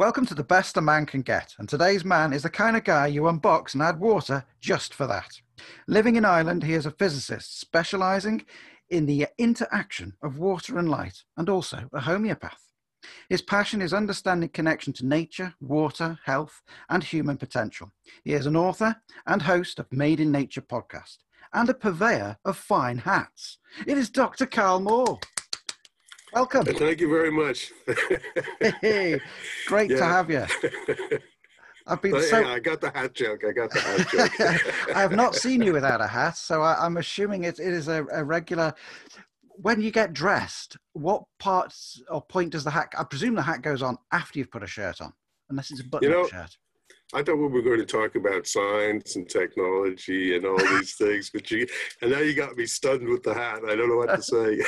Welcome to the best a man can get, and today's man is the kind of guy you unbox and add water just for that. Living in Ireland, he is a physicist specializing in the interaction of water and light, and also a homeopath. His passion is understanding connection to nature, water, health, and human potential. He is an author and host of Made in Nature podcast and a purveyor of fine hats. It is Dr. Carl Moore. Welcome. Thank you very much. hey, great Yeah. to have you. I've been But, so. yeah, I got the hat joke. I got the hat joke. I have not seen you without a hat, so I, I'm assuming it, it is a, a regular. When you get dressed, what parts or point does the hat? I presume the hat goes on after you've put a shirt on, unless it's a button-up know, shirt. I thought we were going to talk about science and technology and all these things, but you and now you got me stunned with the hat. I don't know what to say.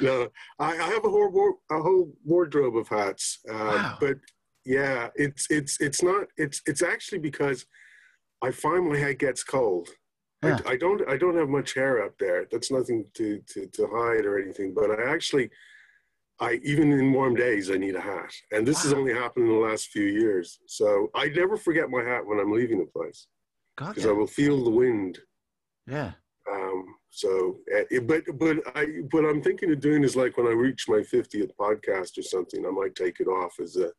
no, I, I have a whole a whole wardrobe of hats, um, Wow. but yeah, it's it's it's not it's it's actually because I find my head gets cold. Yeah. I, I don't I don't have much hair up there. That's nothing to, to to hide or anything. But I actually, I even in warm days I need a hat, and this has only happened in the last few years. So I never forget my hat when I'm leaving the place because I will feel the wind. yeah. Um, so, uh, it- but but I what I'm thinking of doing is like when I reach my 50th podcast or something, I might take it off as a,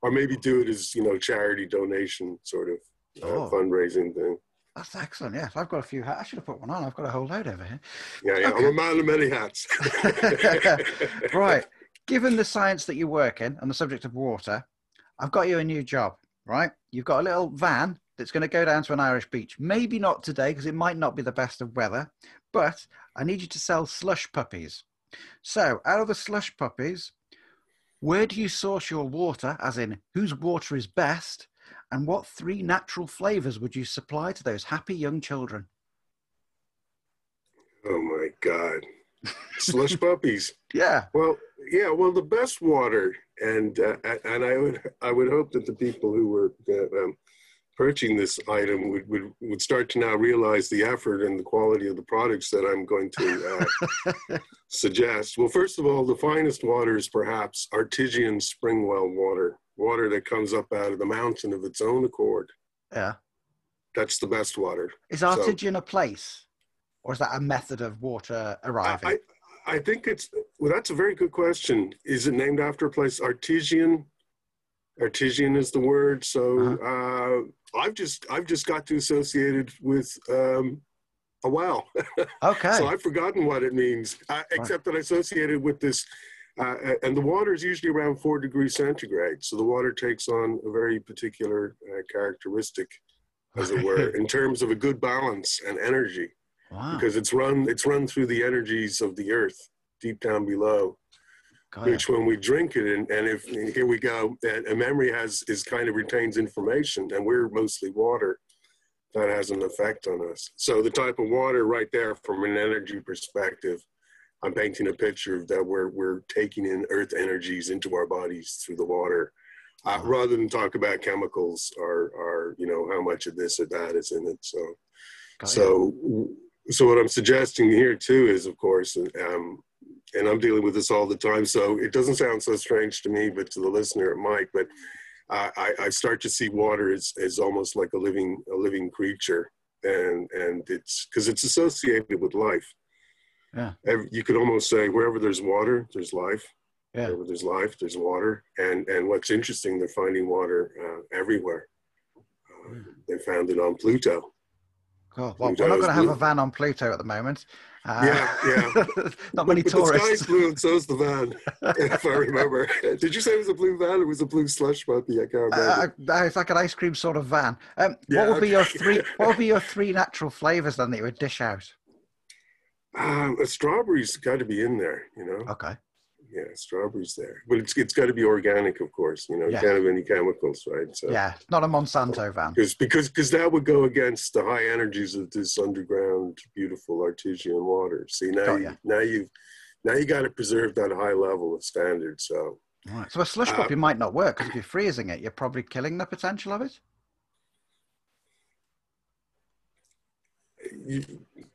or maybe do it as you know charity donation sort of uh, Oh. fundraising thing. That's excellent. Yes, I've got a few hats. I should have put one on. I've got a whole load over here. Yeah, yeah. I'm a man of many hats. right. Given the science that you work in and the subject of water, I've got you a new job, right? You've got a little van that's going to go down to an Irish beach. Maybe not today because it might not be the best of weather, but I need you to sell slush puppies. So, out of the slush puppies, where do you source your water, as in whose water is best, and what three natural flavors would you supply to those happy young children? Oh my God. Slush puppies. Yeah. Well, yeah, well, the best water, and uh, and I would I would hope that the people who were uh, um, purchasing this item would, would would start to now realize the effort and the quality of the products that I'm going to uh, suggest. Well, first of all, the finest water is perhaps artesian spring well water, water that comes up out of the mountain of its own accord. Yeah. That's the best water. Is So- Artesian a place, or is that a method of water arriving? I, I think it's well. That's a very good question. Is it named after a place? Artesian. Artesian is the word. So uh, I've just I've just got to associated with um, a well. okay. so I've forgotten what it means, uh, except that I associated with this. Uh, and the water is usually around four degrees centigrade. So the water takes on a very particular uh, characteristic, as it were, in terms of a good balance and energy wow. because it's run it's run through the energies of the earth deep down below Got it. which when we drink it and, and if and here we go a memory has is kind of retains information and we're mostly water that has an effect on us so the type of water right there from an energy perspective i'm painting a picture of that we're we're taking in earth energies into our bodies through the water uh, Wow. rather than talk about chemicals or or you know how much of this or that is in it so Got it. So, what I'm suggesting here too is, of course, um, and I'm dealing with this all the time, so it doesn't sound so strange to me, but to the listener it might. But uh, I, I start to see water as, as almost like a living a living creature, and and it's because it's associated with life. Yeah. You could almost say wherever there's water, there's life. Yeah. Wherever there's life, there's water. And and what's interesting, they're finding water uh, everywhere. Uh, Hmm. they found it on Pluto. Cool. Well, we're not going to have blue. a van on Pluto at the moment. Uh, Yeah, yeah. not many but, but the tourists. sky's blue and so's the van, if I remember. Did you say it was a blue van or was a blue slush puppy? I can't remember. Uh, uh, it's like an ice cream sort of van. Um, Yeah, what would be your three? What would be your three natural flavors then that you would dish out? um, a strawberry's got to be in there, you know? Okay. Yeah, strawberries there. But it's, it's got to be organic, of course. You know, Yeah. you can't have any chemicals, right? So, Yeah, not a Monsanto van. Because because because that would go against the high energies of this underground, beautiful artesian water. See now you, now you now you got to preserve that high level of standard. So Right. So a slush Uh, puppy might not work because if you're freezing it, you're probably killing the potential of it. you,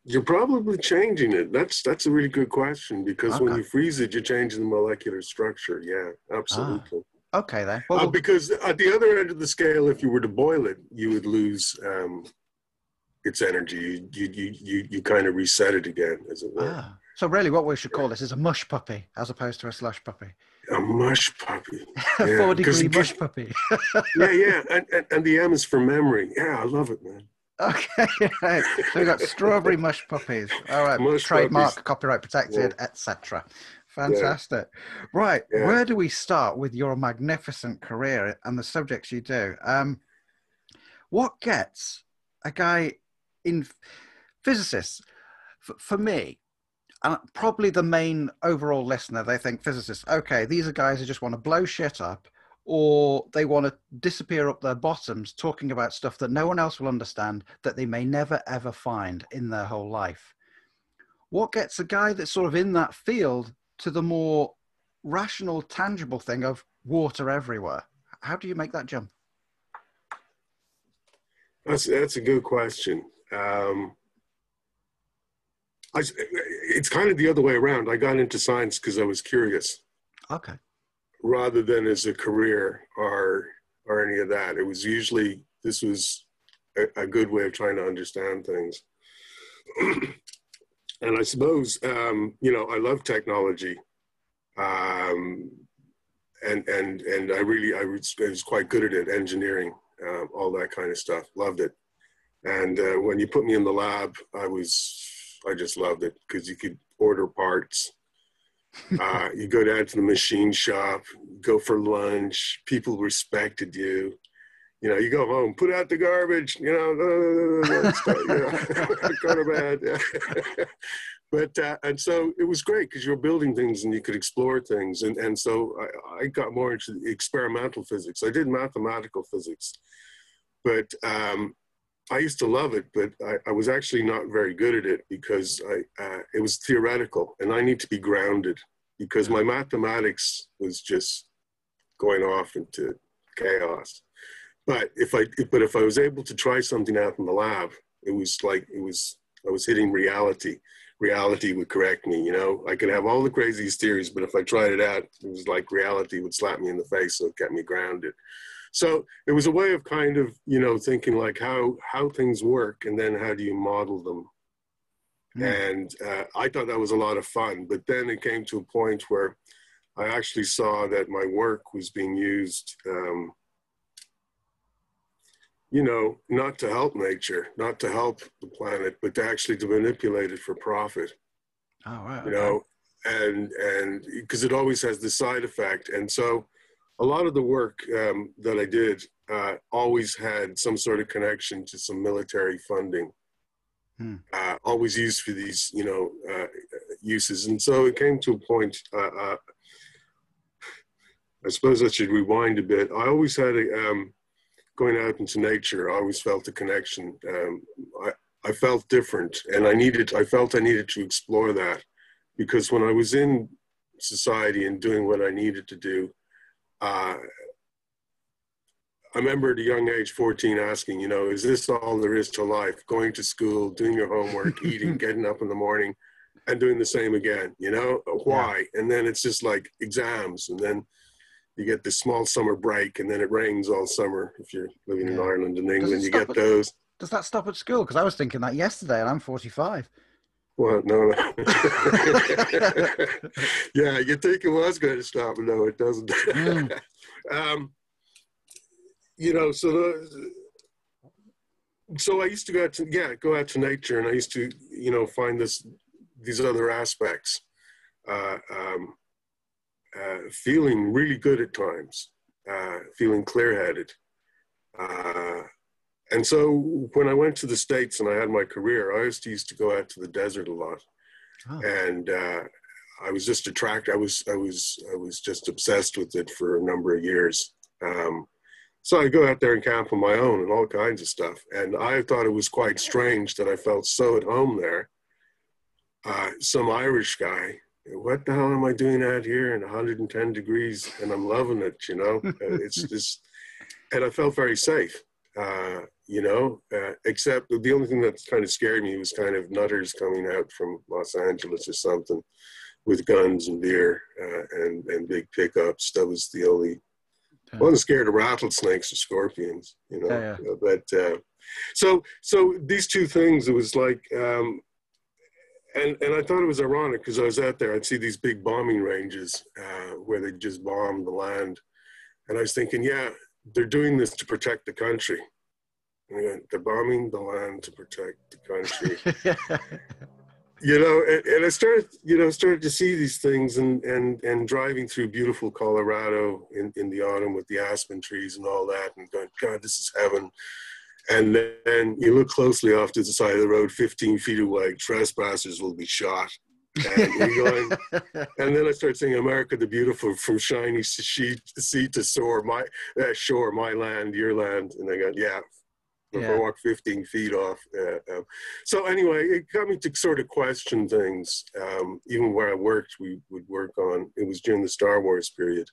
you're probably changing it. That's that's a really good question because when you freeze it, you're changing the molecular structure. Yeah, absolutely. Okay, then. Uh, Well, because at the other end of the scale, if you were to boil it, you would lose um, its energy. You, you, you, you kind of reset it again, as it were. ah, so really, what we should call this is a mush puppy as opposed to a slush puppy. A mush puppy. A Yeah, four degree mush puppy. yeah, yeah. And, and, and the M is for memory. Yeah, I love it, man. Okay, so we've got strawberry mush puppies. All right, Mush trademark, puppies. copyright protected, etc. Fantastic. Right, Yeah. where do we start with your magnificent career and the subjects you do? Um, what gets a guy in physicists? For, for me, and probably the main overall listener, they think physicists. Okay, these are guys who just want to blow shit up, or they want to disappear up their bottoms, talking about stuff that no one else will understand, that they may never ever find in their whole life. What gets a guy that's sort of in that field to the more rational, tangible thing of water everywhere? How do you make that jump? That's, that's a good question. Um, I, it's kind of the other way around. I got into science because I was curious Okay. Rather than as a career or or any of that. It was usually this was a, a good way of trying to understand things. and I suppose um, you know I love technology, um, and and and I really I was, I was quite good at it, engineering, um, all that kind of stuff. Loved it. And uh, when you put me in the lab, I was I just loved it because you could order parts. Uh, you go down to the machine shop, go for lunch. People respected you. You know, you go home, put out the garbage. You know, go to bed. But uh, and so it was great because you were building things and you could explore things. And and so I, I got more into experimental physics. I did mathematical physics, but um, I used to love it, but I, I, was actually not very good at it because I, uh, it was theoretical, and I need to be grounded because my mathematics was just going off into chaos. But if I, but if I was able to try something out in the lab, it was like it was I was hitting reality. Reality would correct me. You know, I could have all the craziest theories, but if I tried it out, it was like reality would slap me in the face, so it kept me grounded so it was a way of kind of you know thinking like how how things work and then how do you model them Mm. and uh, i thought that was a lot of fun but then it came to a point where i actually saw that my work was being used um, you know not to help nature not to help the planet but to actually to manipulate it for profit Oh, right. you okay. know and and because it always has the side effect and so a lot of the work um, that i did uh, always had some sort of connection to some military funding. Hmm. uh, always used for these you know uh, uses. And so it came to a point uh, uh, i suppose i should rewind a bit. I always had a um, going out into nature i always felt a connection. Um, I, I felt different and i needed i felt i needed to explore that. Because when I was in society and doing what I needed to do, uh, I remember at a young age, 14, asking, you know, is this all there is to life? Going to school, doing your homework, eating, getting up in the morning, and doing the same again, you know? Why? And then it's just like exams, and then you get this small summer break, and then it rains all summer if you're living in Ireland and England, you get at- those. Does that stop at school? Because I was thinking that yesterday, and I'm 45. Well, no, no. yeah, you think it was going to stop, but no, it doesn't. Mm. um, you know, so the, so I used to go out to yeah, go out to nature, and I used to you know find this these other aspects, uh, um, uh, feeling really good at times, uh, feeling clear headed. And so when I went to the States and I had my career, I used to used to go out to the desert a lot. Oh. And uh, I was just attracted. I was, I was, I was just obsessed with it for a number of years. Um, so I go out there and camp on my own and all kinds of stuff. And I thought it was quite strange that I felt so at home there. Uh, some Irish guy, what the hell am I doing out here in 110 degrees? And I'm loving it, you know? It's just, and I felt very safe uh, you know, uh, except the only thing that kind of scared me was kind of nutters coming out from Los Angeles or something with guns and beer uh, and, and big pickups. That was the only I wasn't scared of rattlesnakes or scorpions, you know. Yeah, yeah. But uh, so so these two things, it was like, um, and and I thought it was ironic because I was out there. I'd see these big bombing ranges uh, where they just bomb the land, and I was thinking, yeah, they're doing this to protect the country. They're bombing the land to protect the country. you know and, and, i started you know started to see these things and and and driving through beautiful colorado in, in the autumn with the aspen trees and all that and going god this is heaven and then you look closely off to the side of the road 15 feet away trespassers will be shot and, going, and then I start saying, "America the Beautiful," from shiny sea, sea to shore, my uh, shore, my land, your land, and I go, "Yeah, yeah. I walk 15 feet off. Uh, uh, so anyway, it got me to sort of question things. Um, even where I worked, we would work on. It was during the Star Wars period,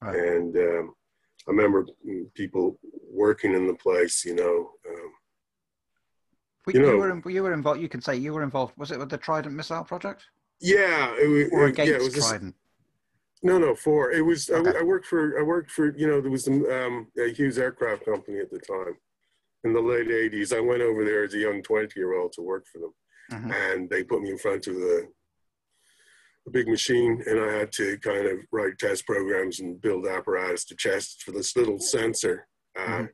right. and um, I remember people working in the place. You know. Um, you, you, know, were you were involved. You can say you were involved. Was it with the Trident missile project? Yeah, it was, or against yeah, it was Trident. no, no, for it was. Okay. I, I, worked for. I worked for. You know, there was um, a Hughes Aircraft Company at the time, in the late 80s. I went over there as a young 20 year old to work for them. Mm-hmm. And they put me in front of the, a big machine, and I had to kind of write test programs and build apparatus to test for this little sensor uh, mm-hmm.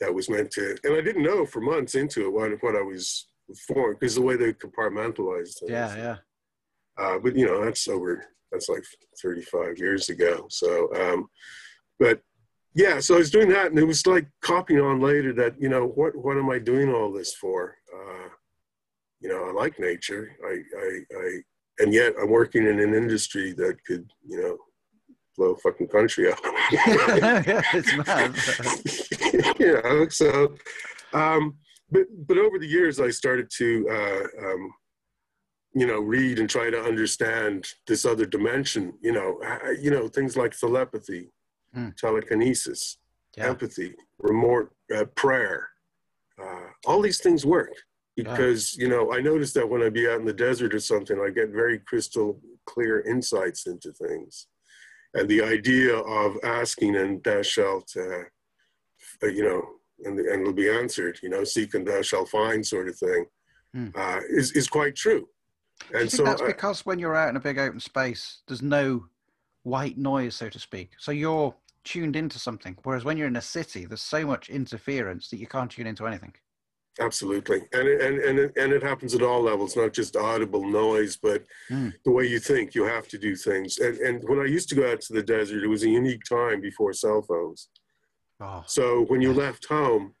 That was meant to. And I didn't know for months into it what, what I was for, because the way they compartmentalized things. Yeah, yeah. Uh, but you know, that's over. That's like 35 years ago. So, um, but yeah, so I was doing that, and it was like copying on later that you know what what am I doing all this for? Uh, you know, I like nature, I, I, I, and yet I'm working in an industry that could you know blow fucking country up. it's mad. you know, so, um, but but over the years, I started to. Uh, um, you know, read and try to understand this other dimension. You know, you know things like telepathy, mm. telekinesis, yeah. empathy, remote uh, prayer. Uh, all these things work because yeah. you know I noticed that when I be out in the desert or something, I get very crystal clear insights into things, and the idea of asking and thou shalt, uh, uh you know, and, and it'll be answered. You know, seek and thou shalt find, sort of thing, mm. is is quite true. And so that's because when you're out in a big open space, there's no white noise, so to speak. So you're tuned into something. Whereas when you're in a city, there's so much interference that you can't tune into anything. Absolutely, and it, and and it, and it happens at all levels, not just audible noise, but mm. the way you think. You have to do things. And and when I used to go out to the desert, it was a unique time before cell phones. Oh. So when you left home,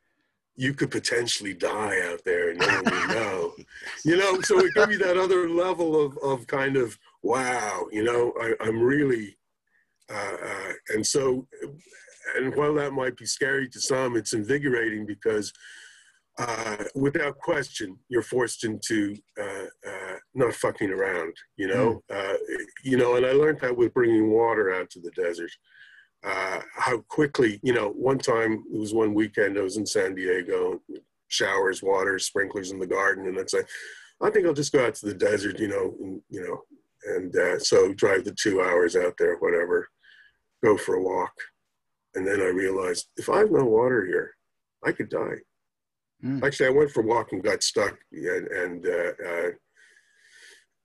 you could potentially die out there and no one know. you know, so it gave me that other level of of kind of wow. You know, I, I'm really uh, uh, and so, and while that might be scary to some, it's invigorating because uh, without question, you're forced into uh, uh, not fucking around, you know? Mm. you know, and I learned that with bringing water out to the desert. how quickly, you know, one time, it was one weekend, I was in San Diego, showers, water, sprinklers in the garden, and I'd say, I think I'll just go out to the desert, you know, and, you know, and uh, so drive the two hours out there, whatever, go for a walk. And then I realized if I have no water here, I could die. Mm. Actually, I went for a walk and got stuck, and and, uh, uh,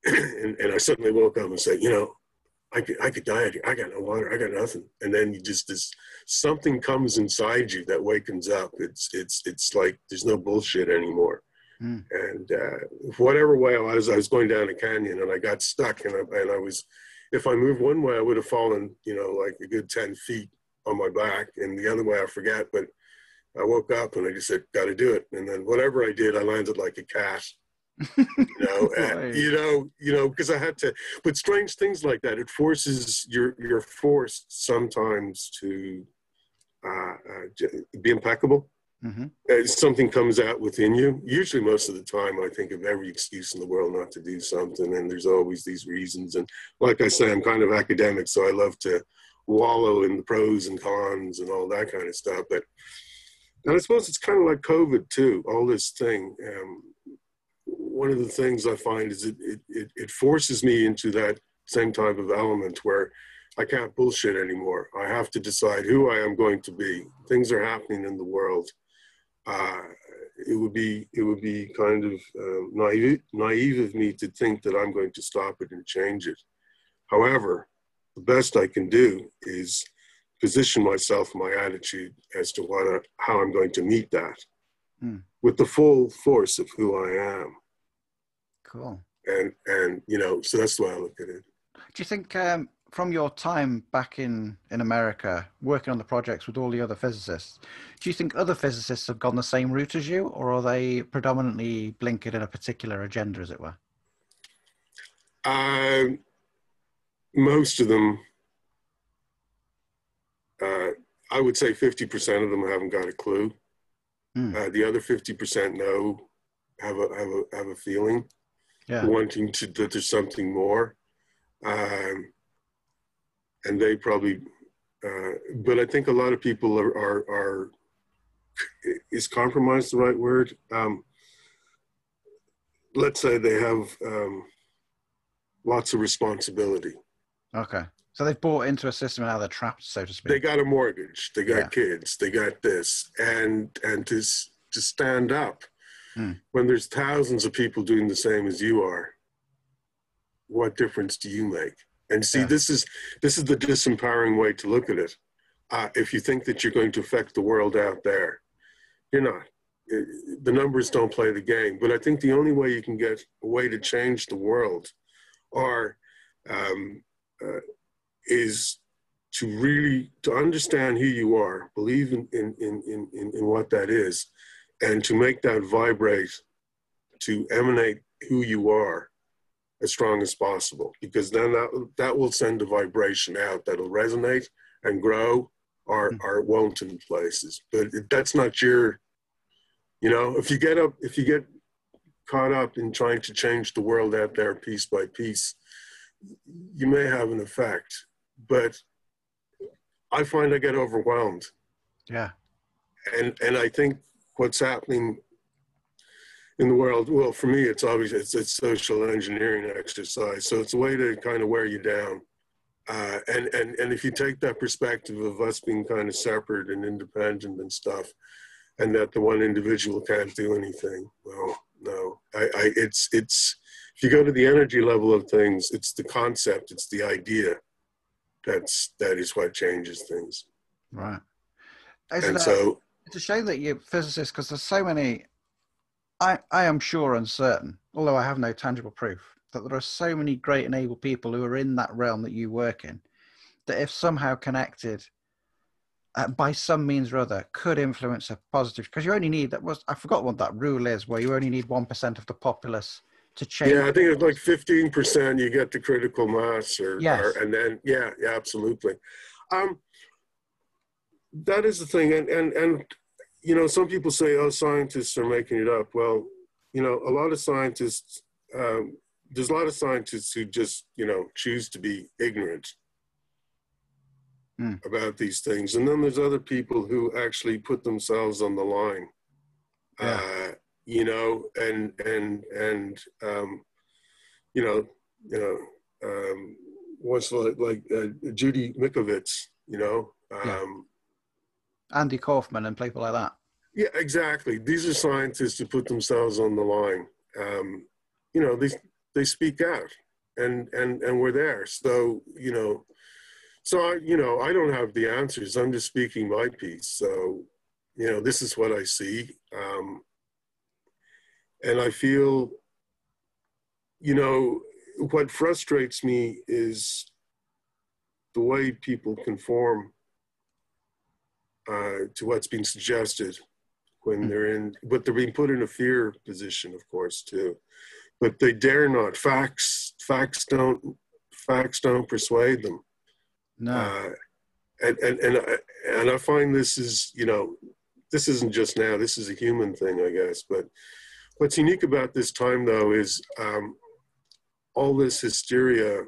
and, and I suddenly woke up and said, you know, I could I could die. I got no water. I got nothing. And then you just this something comes inside you that wakens up. It's it's it's like there's no bullshit anymore. Mm. And uh, whatever way I was, I was going down a canyon and I got stuck and I, and I was if I moved one way, I would have fallen, you know, like a good 10 feet on my back. And the other way, I forget. But I woke up and I just said, got to do it. And then whatever I did, I landed like a cat. you know, and, you know, you know, because I had to. But strange things like that, it forces you're you're forced sometimes to uh, uh, be impeccable. Mm-hmm. Uh, something comes out within you. Usually, most of the time, I think of every excuse in the world not to do something, and there's always these reasons. And like I say, I'm kind of academic, so I love to wallow in the pros and cons and all that kind of stuff. But and I suppose it's kind of like COVID too. All this thing. Um, one of the things I find is it, it, it forces me into that same type of element where I can't bullshit anymore. I have to decide who I am going to be. Things are happening in the world. Uh, it would be it would be kind of uh, naive naive of me to think that I'm going to stop it and change it. However, the best I can do is position myself, my attitude as to what I, how I'm going to meet that Hmm. with the full force of who I am. Cool. And and you know, so that's the way I look at it. Do you think um, from your time back in, in America, working on the projects with all the other physicists, do you think other physicists have gone the same route as you, or are they predominantly blinkered in a particular agenda, as it were? Um, most of them, uh, I would say 50% of them haven't got a clue. Hmm. Uh, the other 50% know, have a, have a, have a feeling, Yeah. wanting to, that there's something more. Um, and they probably, uh, but I think a lot of people are, are, are is compromise the right word? Um, let's say they have um, lots of responsibility. Okay. So they've bought into a system and now they're trapped, so to speak. They got a mortgage, they got Yeah. kids, they got this, and and to to stand up Hmm. when there's thousands of people doing the same as you are. What difference do you make? And see, Yeah. this is this is the disempowering way to look at it. Uh, if you think that you're going to affect the world out there, you're not. Uh, The numbers don't play the game. But I think the only way you can get a way to change the world, are um, uh, is to really to understand who you are, believe in in, in, in, in what that is, and to make that vibrate, to emanate who you are as strong as possible, because then that that will send a vibration out that'll resonate and grow or Mm. or it won't in places. But that's not your, you know, if you get up if you get caught up in trying to change the world out there piece by piece, you may have an effect, but I find I get overwhelmed. Yeah. And and I think what's happening in the world, well, for me, it's obvious it's it's social engineering exercise. So it's a way to kind of wear you down. Uh, and and and if you take that perspective of us being kind of separate and independent and stuff, and that the one individual can't do anything, well, no, I, I it's it's if you go to the energy level of things, it's the concept, it's the idea that's that is what changes things. Right. Isn't And it- so it's a shame that you're physicists because there's so many. I I am sure and certain, although I have no tangible proof, that there are so many great and able people who are in that realm that you work in, that if somehow connected, uh, by some means or other, could influence a positive. Because you only need that was I forgot what that rule is, where you only need one percent of the populace to change. yeah, I think it's like fifteen percent you get the critical mass or, Yes. or and then yeah, yeah, absolutely. Um that is the thing and and and you know, some people say, oh, scientists are making it up. Well, you know, a lot of scientists um, there's a lot of scientists who just, you know, choose to be ignorant Hmm. about these things. And then there's other people who actually put themselves on the line. Yeah. Uh, you know, and and and um, you know, you know, um, what's like like uh, Judy Mikovits, you know, Yeah. um, Andy Kaufman and people like that. yeah, exactly. These are scientists who put themselves on the line. Um, you know, they they speak out, and and and we're there. So you know, so I you know I don't have the answers. I'm just speaking my piece. So you know, this is what I see, um, and I feel. You know, what frustrates me is the way people conform uh, to what's being suggested when Mm. they're in, but they're being put in a fear position, of course, too. But they dare not. Facts, facts don't, facts don't persuade them. No. Uh, and and and I, and I find this is, you know, this isn't just now. This is a human thing, I guess. But what's unique about this time, though, is um, all this hysteria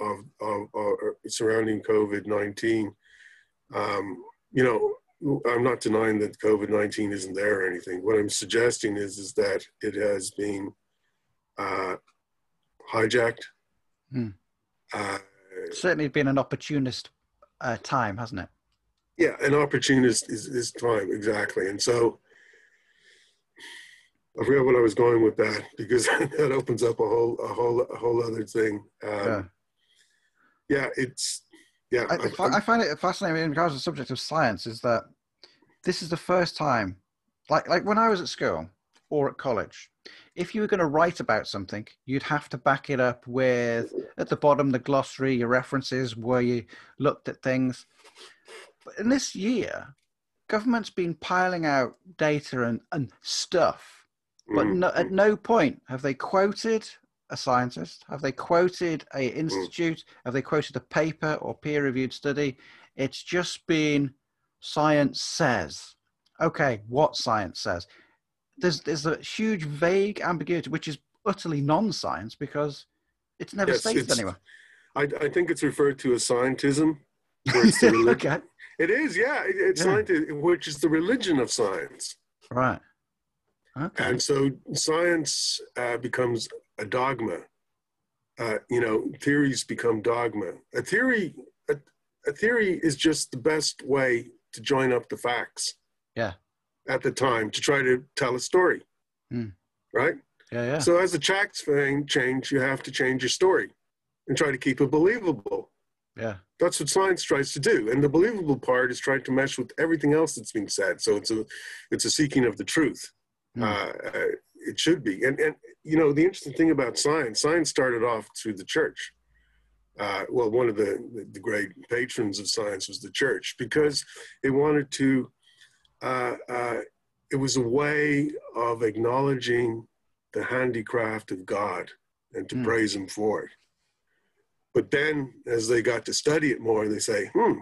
of, of, of surrounding COVID nineteen. Um, you know, I'm not denying that COVID nineteen isn't there or anything. What I'm suggesting is is that it has been uh, hijacked, Hmm. uh, certainly been an opportunist uh, time, hasn't it? Yeah, an opportunist is, is time exactly, and so I forgot what I was going with that because that opens up a whole a whole a whole other thing. Um, yeah. yeah, it's yeah. I, I, I, find it fascinating in regards to the subject of science is that this is the first time, like like when I was at school or at college, if you were going to write about something, you'd have to back it up with at the bottom the glossary, your references, where you looked at things. But in this year, government's been piling out data and, and stuff but mm. no, at no point have they quoted a scientist, have they quoted a mm. institute, have they quoted a paper or peer-reviewed study. It's just been science says. Okay, what science says? There's there's a huge vague ambiguity, which is utterly non-science because it's never yes, stated it's, anywhere. I, I think it's referred to as scientism. okay. It is, yeah. It, it's yeah. Scientism, which is the religion of science. Right. Okay. And so science uh, becomes a dogma. Uh, you know, theories become dogma. A theory, a, a, theory is just the best way to join up the facts. Yeah. At the time, to try to tell a story. Mm. Right. Yeah, yeah. So as the facts change, you have to change your story, and try to keep it believable. Yeah. That's what science tries to do, and the believable part is trying to mesh with everything else that's being said. So it's a, it's a seeking of the truth. Hmm. Uh, it should be. And, and, you know, the interesting thing about science, science started off through the church. Uh, well, one of the, the great patrons of science was the church because it wanted to, uh, uh, it was a way of acknowledging the handicraft of God and to mm. praise Him for it. But then, as they got to study it more, they say, hmm,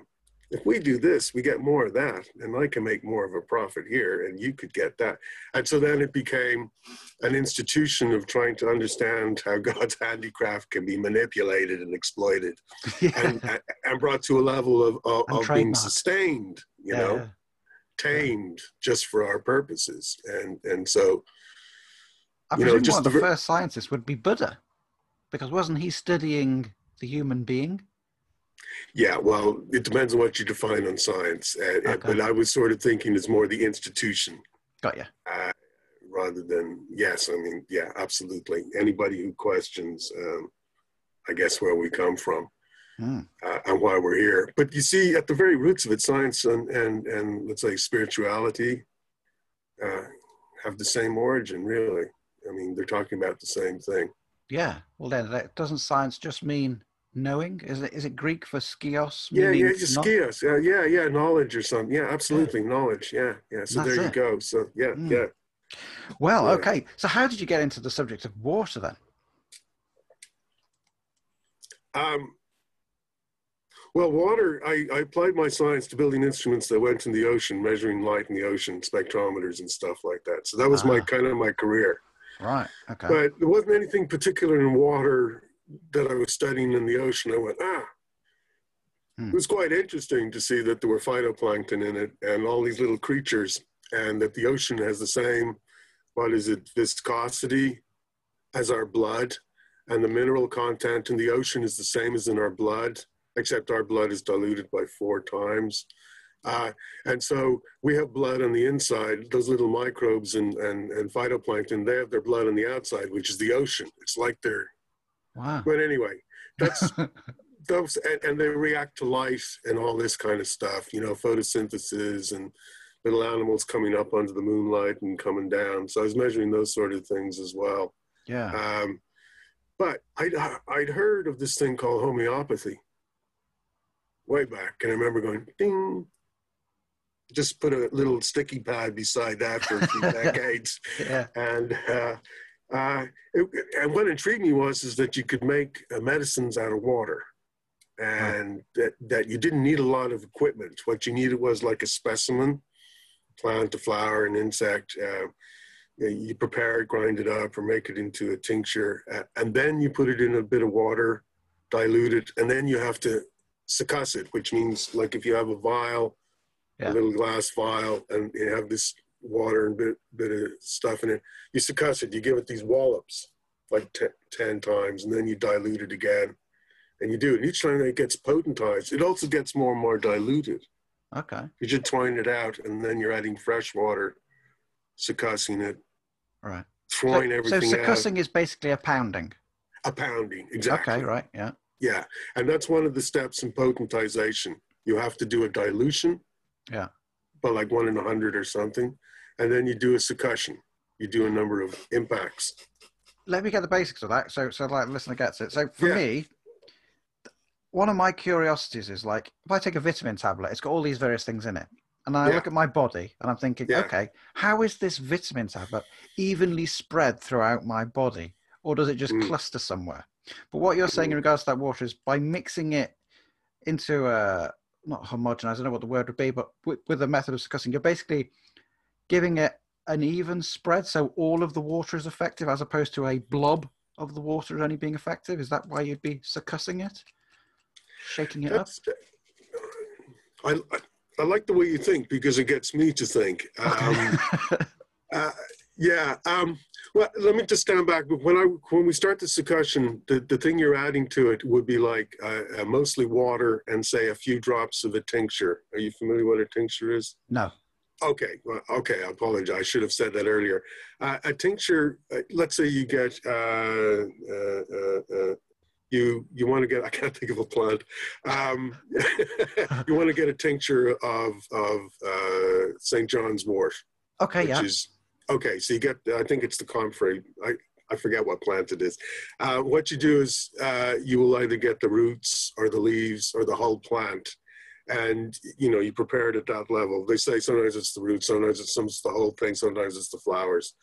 if we do this, we get more of that, and I can make more of a profit here, and you could get that. And so then it became an institution of trying to understand how God's handicraft can be manipulated and exploited, yeah. and, uh, and, brought to a level of, of, of being sustained, you yeah. know, tamed just for our purposes. And and so, I you know, just one of the, the first scientists would be Buddha, because wasn't he studying the human being? Yeah, well, it depends on what you define on science. Uh, okay. But I was sort of thinking it's more the institution. Got you. Uh, rather than, yes, I mean, yeah, absolutely. Anybody who questions, um, I guess, where we come from mm. uh, and why we're here. But you see, at the very roots of it, science and, and, and let's say spirituality uh, have the same origin, really. I mean, they're talking about the same thing. Yeah. Well, then, doesn't science just mean knowing? Is it is it Greek for skios? Yeah, yeah, just skios. Uh, yeah, yeah, knowledge or something. Yeah, absolutely, yeah. knowledge. Yeah, yeah. So That's there you go. So yeah, mm. yeah. Well, yeah. okay. So how did you get into the subject of water then? Um, well, water, I, I, applied my science to building instruments that went in the ocean, measuring light in the ocean, spectrometers and stuff like that. So that was ah. my kind of my career. Right. Okay. But there wasn't anything particular in water that I was studying in the ocean, I went, ah, hmm. it was quite interesting to see that there were phytoplankton in it and all these little creatures, and that the ocean has the same, what is it, viscosity as our blood, and the mineral content in the ocean is the same as in our blood, except our blood is diluted by four times. Uh, and so we have blood on the inside, those little microbes and, and, and phytoplankton, they have their blood on the outside, which is the ocean. It's like they're Wow. But anyway, that's those, and, and, they react to light and all this kind of stuff, you know, photosynthesis and little animals coming up under the moonlight and coming down. So I was measuring those sort of things as well. Yeah. Um, but I'd, I'd heard of this thing called homeopathy way back. And I remember going, ding, just put a little sticky pad beside that for a few decades. Yeah. And uh, uh, it, and what intrigued me was is that you could make uh, medicines out of water, and that, that you didn't need a lot of equipment. What you needed was like a specimen, plant, a flower, an insect. Uh, you prepare it, grind it up, or make it into a tincture, uh, and then you put it in a bit of water, dilute it, and then you have to succuss it, which means like if you have a vial, yeah. a little glass vial, and you have this water and bit bit of stuff in it. You succuss it. You give it these wallops like ten, 10 times, and then you dilute it again, and you do it. And each time it gets potentized, it also gets more and more diluted. Okay. You should twine it out, and then you're adding fresh water, succussing it, Right. throwing so, everything so out. succussing is basically a pounding. A pounding, exactly. Okay, right, yeah. Yeah, and that's one of the steps in potentization. You have to do a dilution. Yeah. But like one in a hundred or something, and then you do a succussion. You do a number of impacts. Let me get the basics of that so so like the listener gets it. So for Yeah. me, one of my curiosities is like if I take a vitamin tablet, it's got all these various things in it. And I Yeah. look at my body and I'm thinking, Yeah. okay, how is this vitamin tablet evenly spread throughout my body? Or does it just Mm. cluster somewhere? But what you're saying in regards to that water is by mixing it into a not homogenized, I don't know what the word would be, but with, with the method of succussing, you're basically giving it an even spread so all of the water is effective as opposed to a blob of the water only being effective. Is that why you'd be succussing it? Shaking it up? That's, I, I, I like the way you think because it gets me to think. Um, uh, yeah. Um, well, let me just stand back. But When I when we start the succussion, the, the thing you're adding to it would be like uh, uh, mostly water and say a few drops of a tincture. Are you familiar what a tincture is? no. Okay, well, okay. I apologize. I should have said that earlier. Uh, a tincture. Uh, let's say you get uh, uh, uh, uh, you you want to get. I can't think of a plant. Um, you want to get a tincture of of uh, St. John's wort, Okay, which yeah. is okay. So you get. I think it's the comfrey. I I forget what plant it is. Uh, what you do is uh, you will either get the roots or the leaves or the whole plant and you know you prepare it at that level. They say sometimes it's the roots sometimes it's, some, it's the whole thing sometimes it's the flowers.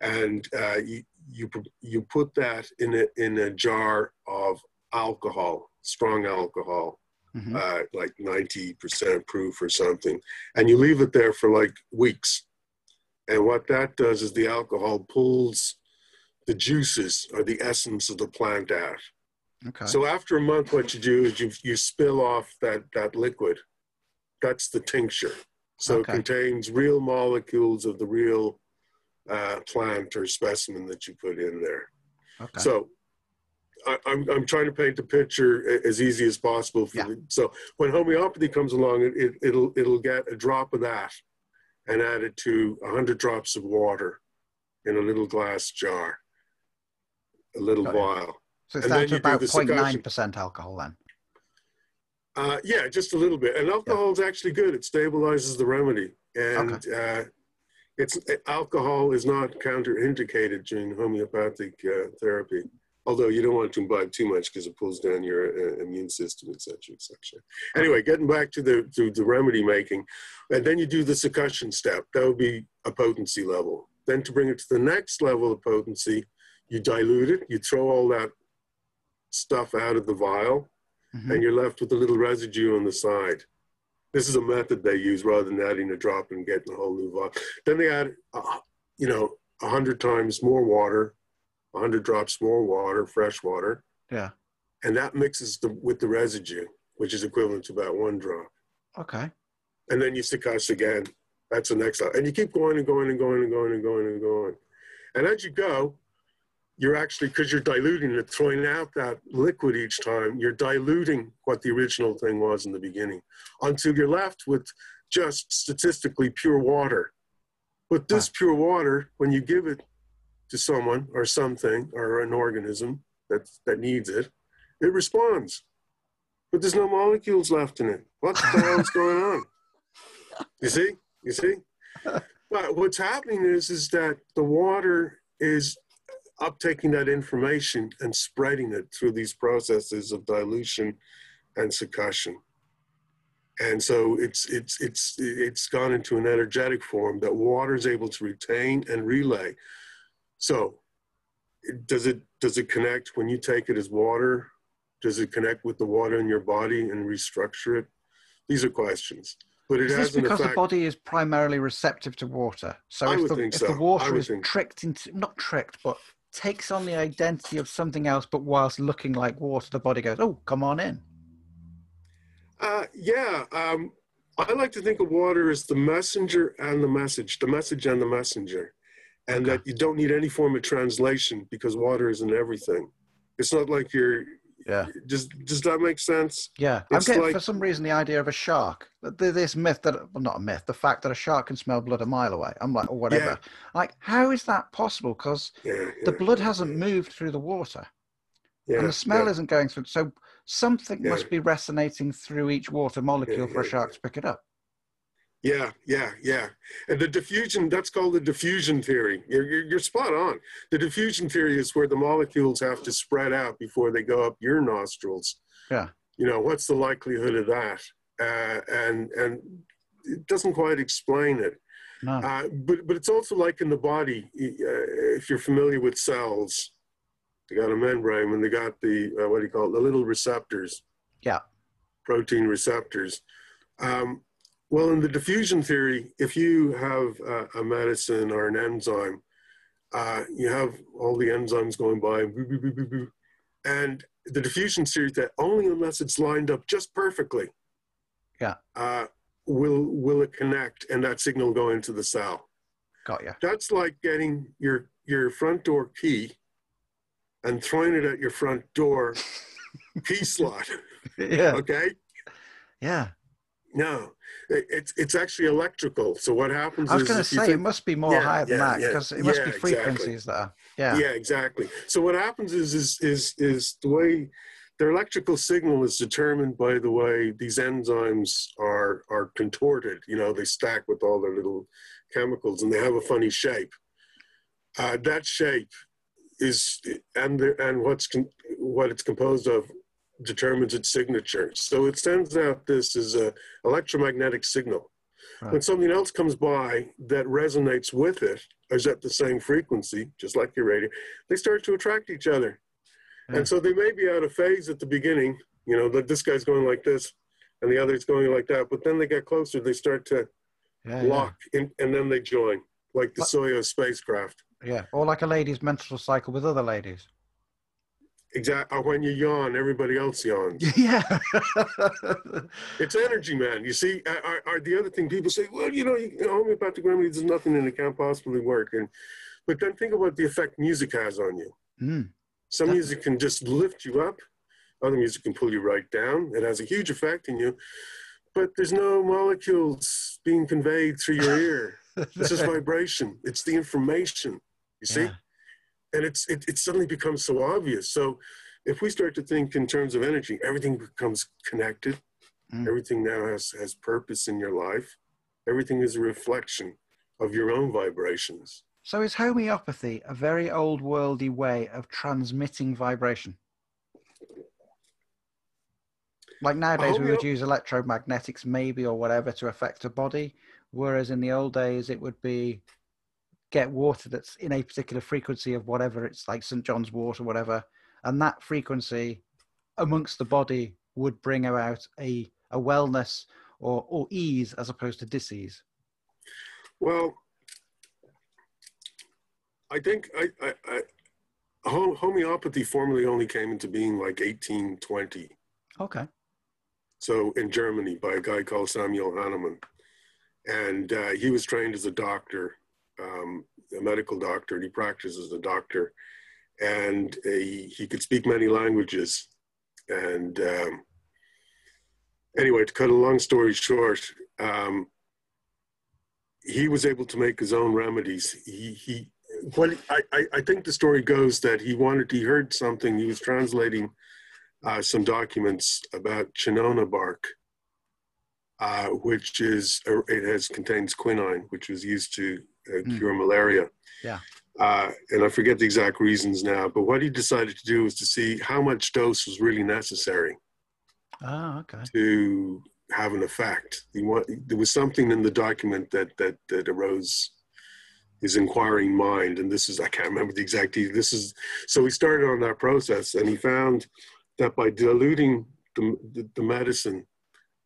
And uh, you you you put that in a in a jar of alcohol strong alcohol Mhm. uh, like 90% proof or something and you leave it there for like weeks. And what that does is the alcohol pulls the juices or the essence of the plant out Okay. so after a month, what you do is you you spill off that that liquid. That's the tincture. So Okay. it contains real molecules of the real uh, plant or specimen that you put in there. okay. So I, I'm I'm trying to paint the picture as easy as possible. For Yeah. the, so when homeopathy comes along, it, it it'll it'll get a drop of that and add it to hundred drops of water in a little glass jar, a little Got vial. So it's down to about the succussion. 0.9% alcohol then. Uh, yeah, just a little bit. And alcohol is actually good. It stabilizes the remedy. And uh, it's alcohol is not counterindicated during homeopathic uh, therapy. Although you don't want to imbibe too much because it pulls down your uh, immune system, et cetera, et cetera. Anyway, getting back to the to the remedy making, and then you do the succussion step. That would be a potency level. Then to bring it to the next level of potency, you dilute it. You throw all that stuff out of the vial Mhm. and you're left with a little residue on the side. This is a method they use rather than adding a drop and getting a whole new vial. Then they add, uh, you know, a hundred times more water, a hundred drops more water, fresh water, Yeah. and that mixes the, with the residue, which is equivalent to about one drop. Okay. And then you succuss again. That's the next. And you keep going and going and going and going and going and going. And as you go, you're actually, because you're diluting it, throwing out that liquid each time, you're diluting what the original thing was in the beginning until you're left with just statistically pure water. But this ah. pure water, when you give it to someone or something or an organism that, that needs it, it responds. But there's no molecules left in it. What the hell is going on? You see? You see? But what's happening is is that the water is uptaking that information and spreading it through these processes of dilution and succussion. And so it's it's it's it's gone into an energetic form that water is able to retain and relay. So does it does it connect when you take it as water? Does it connect with the water in your body and restructure it? These are questions. But it Is has this because the body is primarily receptive to water? So I if, would the, think if so. the water is think- tricked into, not tricked, but takes on the identity of something else, but whilst looking like water, the body goes, oh, come on in. Uh, yeah, um, I like to think of water as the messenger and the message, the message and the messenger, and Okay. that you don't need any form of translation because water is in everything. It's not like you're Yeah. Does does that make sense? Yeah, I'm getting like- for some reason the idea of a shark. This myth that, well, not a myth, the fact that a shark can smell blood a mile away. I'm like, or whatever. Like, how is that possible? Because Yeah. the blood hasn't moved through the water, yeah, and the smell yeah. isn't going through. So something Yeah. must be resonating through each water molecule Yeah, for a yeah, shark to pick it up. Yeah, yeah, yeah. And the diffusion, that's called the diffusion theory. You're, you're, you're spot on. The diffusion theory is where the molecules have to spread out before they go up your nostrils. Yeah. You know, what's the likelihood of that? Uh, and, and it doesn't quite explain it. No. Uh, but, but it's also like in the body, uh, if you're familiar with cells, they got a membrane and they got the, uh, what do you call it, the little receptors. Yeah. Protein receptors. Um, well, in the diffusion theory, if you have a, a medicine or an enzyme, uh, you have all the enzymes going by, boo, boo, boo. and the diffusion theory that only unless it's lined up just perfectly, Yeah. uh, will will it connect and that signal go into the cell. Got you. That's like getting your your front door key and throwing it at your front door key slot. yeah. Okay. Yeah. No, it's it's actually electrical. So what happens I was going to say it must be more Yeah, higher than yeah, that yeah. because it must Yeah, be frequencies that are. Yeah. yeah, exactly. So what happens is is is is the way their electrical signal is determined by the way these enzymes are are contorted. You know, they stack with all their little chemicals, and they have a funny shape. Uh, that shape is and the, and what's con, what it's composed of determines its signature. So it sends out this as a electromagnetic signal. When something else comes by that resonates with it, is at the same frequency, just like your radio, they start to attract each other. Yeah. And so they may be out of phase at the beginning, you know, that this guy's going like this and the other's going like that, but then they get closer, they start to Yeah. Yeah. lock in, and then they join, like the But- Soyuz spacecraft. yeah. Or like a lady's menstrual cycle with other ladies. Exactly. When you yawn, everybody else yawns. yeah. It's energy, man. You see, are, are the other thing people say, well, you know, you, you know, homeopathic remedies, there's nothing and it can't possibly work. And but then think about the effect music has on you. Mm. Some Definitely. music can just lift you up. Other music can pull you right down. It has a huge effect in you. But there's no molecules being conveyed through your ear. This is vibration. It's the information. You see? Yeah. And it's it, it suddenly becomes so obvious so if we start to think in terms of energy everything becomes connected Mm. everything now has has purpose in your life everything is a reflection of your own vibrations So is homeopathy a very old worldy way of transmitting vibration? Like nowadays, we would use electromagnetics maybe or whatever to affect a body, whereas in the old days it would be get water that's in a particular frequency of whatever it's like St John's Wort or whatever, and that frequency amongst the body would bring about a a wellness or or ease as opposed to disease. well i think i i, I homeopathy formally only came into being like 1820 Okay. so in Germany by a guy called Samuel Hahnemann. And uh, he was trained as a doctor, um, a medical doctor, and he practiced as a doctor. And he, he could speak many languages. And um, anyway, to cut a long story short, um, he was able to make his own remedies. He, he what I, I, think the story goes that he wanted, he heard something, he was translating uh, some documents about cinchona bark, uh, which is it has contains quinine, which was used to uh, Mm. cure malaria. Yeah. Uh, and I forget the exact reasons now, but what he decided to do was to see how much dose was really necessary Ah, okay. to have an effect. He want, there was something in the document that that that arose his inquiring mind, and this is I can't remember the exact. This is so he started on that process, and he found that by diluting the the, the medicine,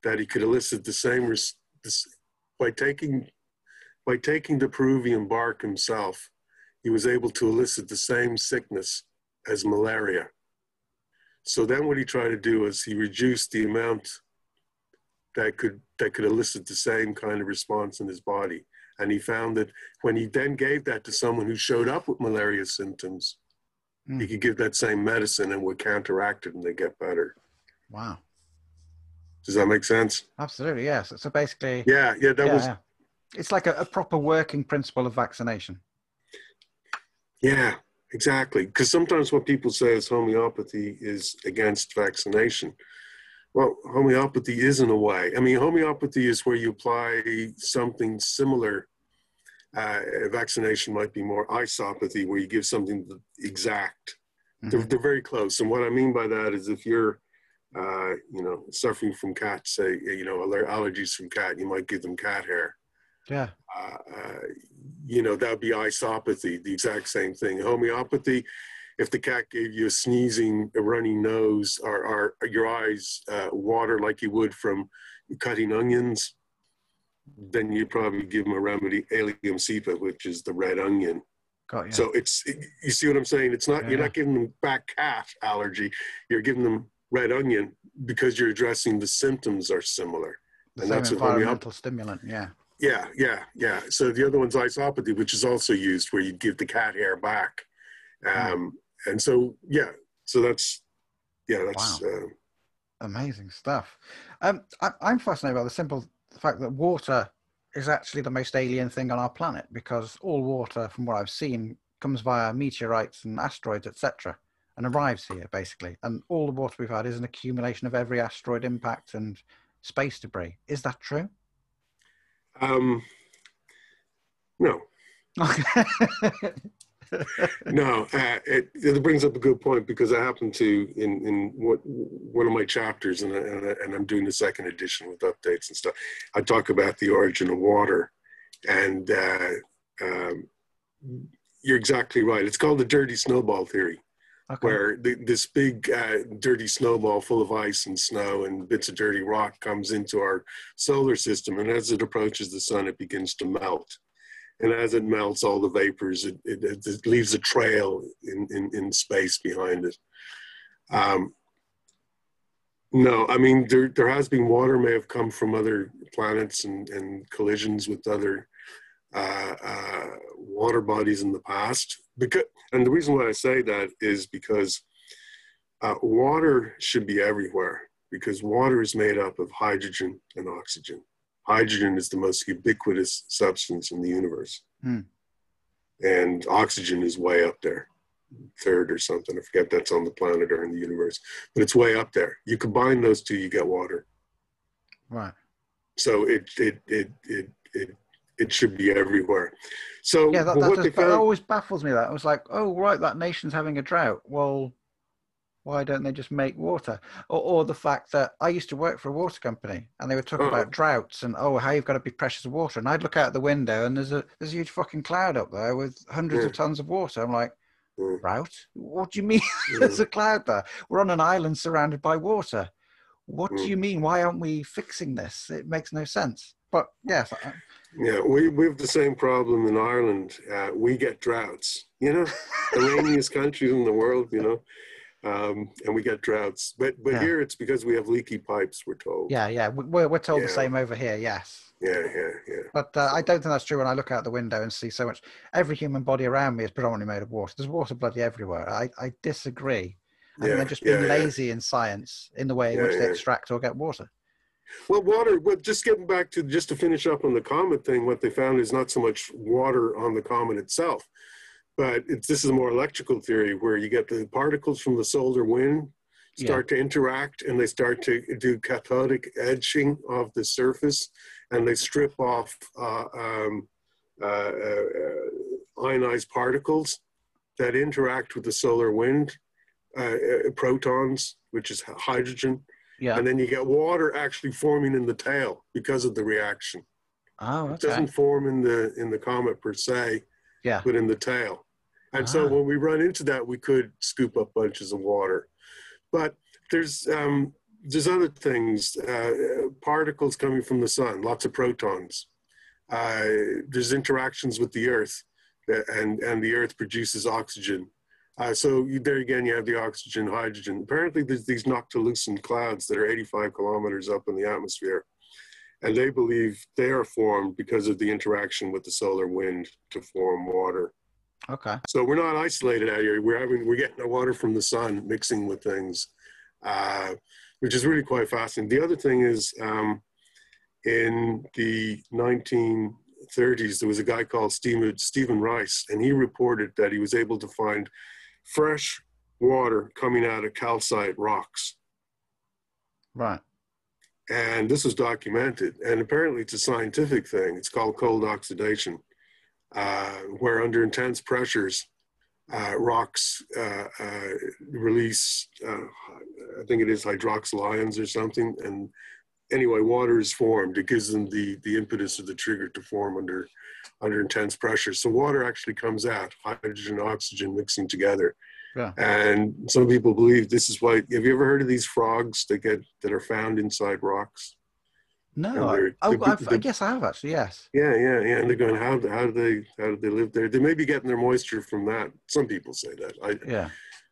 that he could elicit the same res, this, by taking by taking the Peruvian bark himself, he was able to elicit the same sickness as malaria. So then what he tried to do is he reduced the amount that could that could elicit the same kind of response in his body. And he found that when he then gave that to someone who showed up with malaria symptoms, hmm. he could give that same medicine and would counteract it and they get better. Wow. Does that make sense? Absolutely, yes. So basically, Yeah, yeah, that yeah, was yeah. It's like a, a proper working principle of vaccination. Yeah, exactly. Because sometimes what people say is homeopathy is against vaccination. Well, homeopathy is in a way. I mean, homeopathy is where you apply something similar. Uh, vaccination might be more isopathy, where you give something exact. They're, Mhm. they're very close. And what I mean by that is if you're, uh, you know, suffering from cat, say, you know, allergies from cat, you might give them cat hair Yeah. uh, you know, that would be isopathy, the exact same thing. Homeopathy, if the cat gave you a sneezing, a runny nose, or, or your eyes uh, water like you would from cutting onions, then you'd probably give them a remedy, Allium cepa, which is the red onion. Got you. So it's, you see what I'm saying? It's not, you're Yeah. not giving them back cat allergy, you're giving them red onion because you're addressing the symptoms are similar. the and that's what homeop- environmental stimulant. Yeah. Yeah, yeah, yeah. So the other one's isopathy, which is also used where you give the cat hair back. Um, And so, yeah, so that's, yeah, that's, uh, Amazing stuff. Um, I, I'm fascinated by the simple fact that water is actually the most alien thing on our planet because all water, from what I've seen, comes via meteorites and asteroids, etc., and arrives here basically. And all the water we've had is an accumulation of every asteroid impact and space debris. Is that true? Um, no, no. Uh, it, it brings up a good point because I happen to in in what one of my chapters, and, and, I, and I'm doing the second edition with updates and stuff. I talk about the origin of water, and uh, um, you're exactly right. It's called the dirty snowball theory. Okay. where the, this big uh, dirty snowball full of ice and snow and bits of dirty rock comes into our solar system and as it approaches the sun it begins to melt and as it melts all the vapors it, it, it leaves a trail in, in, in space behind it um, no i mean there, there has been water may have come from other planets and, and collisions with other uh, uh, water bodies in the past because and the reason why I say that is because uh, water should be everywhere because water is made up of hydrogen and oxygen. Hydrogen is the most ubiquitous substance in the universe. Hmm. And oxygen is way up there, third or something. I forget that's on the planet or in the universe, but it's way up there. You combine those two, you get water. Right. So it, it, it, it, it, it should be everywhere. So Yeah, that, that, what just, they that always baffles me. That I was like, oh right, that nation's having a drought. Well, why don't they just make water? Or, or the fact that I used to work for a water company, and they were talking Oh. about droughts and oh how you've got to be precious of water. And I'd look out the window, and there's a there's a huge fucking cloud up there with hundreds of tons of water. I'm like, Yeah. drought? What do you mean? Yeah. there's a cloud there. We're on an island surrounded by water. What do Mm. you mean? Why aren't we fixing this? It makes no sense. But yes, Yeah, we, we have the same problem in Ireland. Uh, we get droughts, you know, the rainiest country in the world, you know, um, and we get droughts. But but Yeah. here it's because we have leaky pipes, we're told. yeah, yeah, we- we're we're told the same over here. Yes. yeah, yeah. yeah. But uh, I don't think that's true when I look out the window and see so much. Every human body around me is predominantly made of water. There's water bloody everywhere. I, I disagree. I think Yeah, they're just being yeah, yeah. lazy in science in the way in Yeah, which they yeah. extract or get water. Well, water. Well, just getting back to just to finish up on the comet thing, what they found is not so much water on the comet itself, but it's this is a more electrical theory where you get the particles from the solar wind Yeah. start to interact and they start to do cathodic etching of the surface and they strip off uh, um, uh, uh, uh, ionized particles that interact with the solar wind, uh, uh, protons, which is hydrogen, Yeah. and then you get water actually forming in the tail because of the reaction. Oh, okay. It doesn't form in the in the comet per se, Yeah. but in the tail. And so Ah. when we run into that, we could scoop up bunches of water. But there's um, there's other things, uh, particles coming from the sun, lots of protons. Uh, there's interactions with the Earth, uh, and and the Earth produces oxygen. Uh, so you, there again, you have the oxygen, hydrogen. Apparently, there's these noctilucent clouds that are 85 kilometers up in the atmosphere, and they believe they are formed because of the interaction with the solar wind to form water. Okay. So we're not isolated out here. We're having we're getting our water from the sun, mixing with things, uh, which is really quite fascinating. The other thing is, um, in the 1930s, there was a guy called Stephen Stephen Rice, and he reported that he was able to find fresh water coming out of calcite rocks. Right. And this is documented, and apparently it's a scientific thing. It's called cold oxidation, uh, where under intense pressures, uh, rocks uh, uh release, uh, I think it is hydroxyl ions or something, and anyway, water is formed. It gives them the the impetus of the trigger to form under under intense pressure. So water actually comes out, hydrogen, oxygen mixing together, yeah. And some people believe this is why. Have you ever heard of these frogs that get that are found inside rocks? No, I, oh, I guess I have actually. Yes. Yeah, yeah, yeah. And they're going, how how do they how do they live there? They may be getting their moisture from that. Some people say that. I yeah.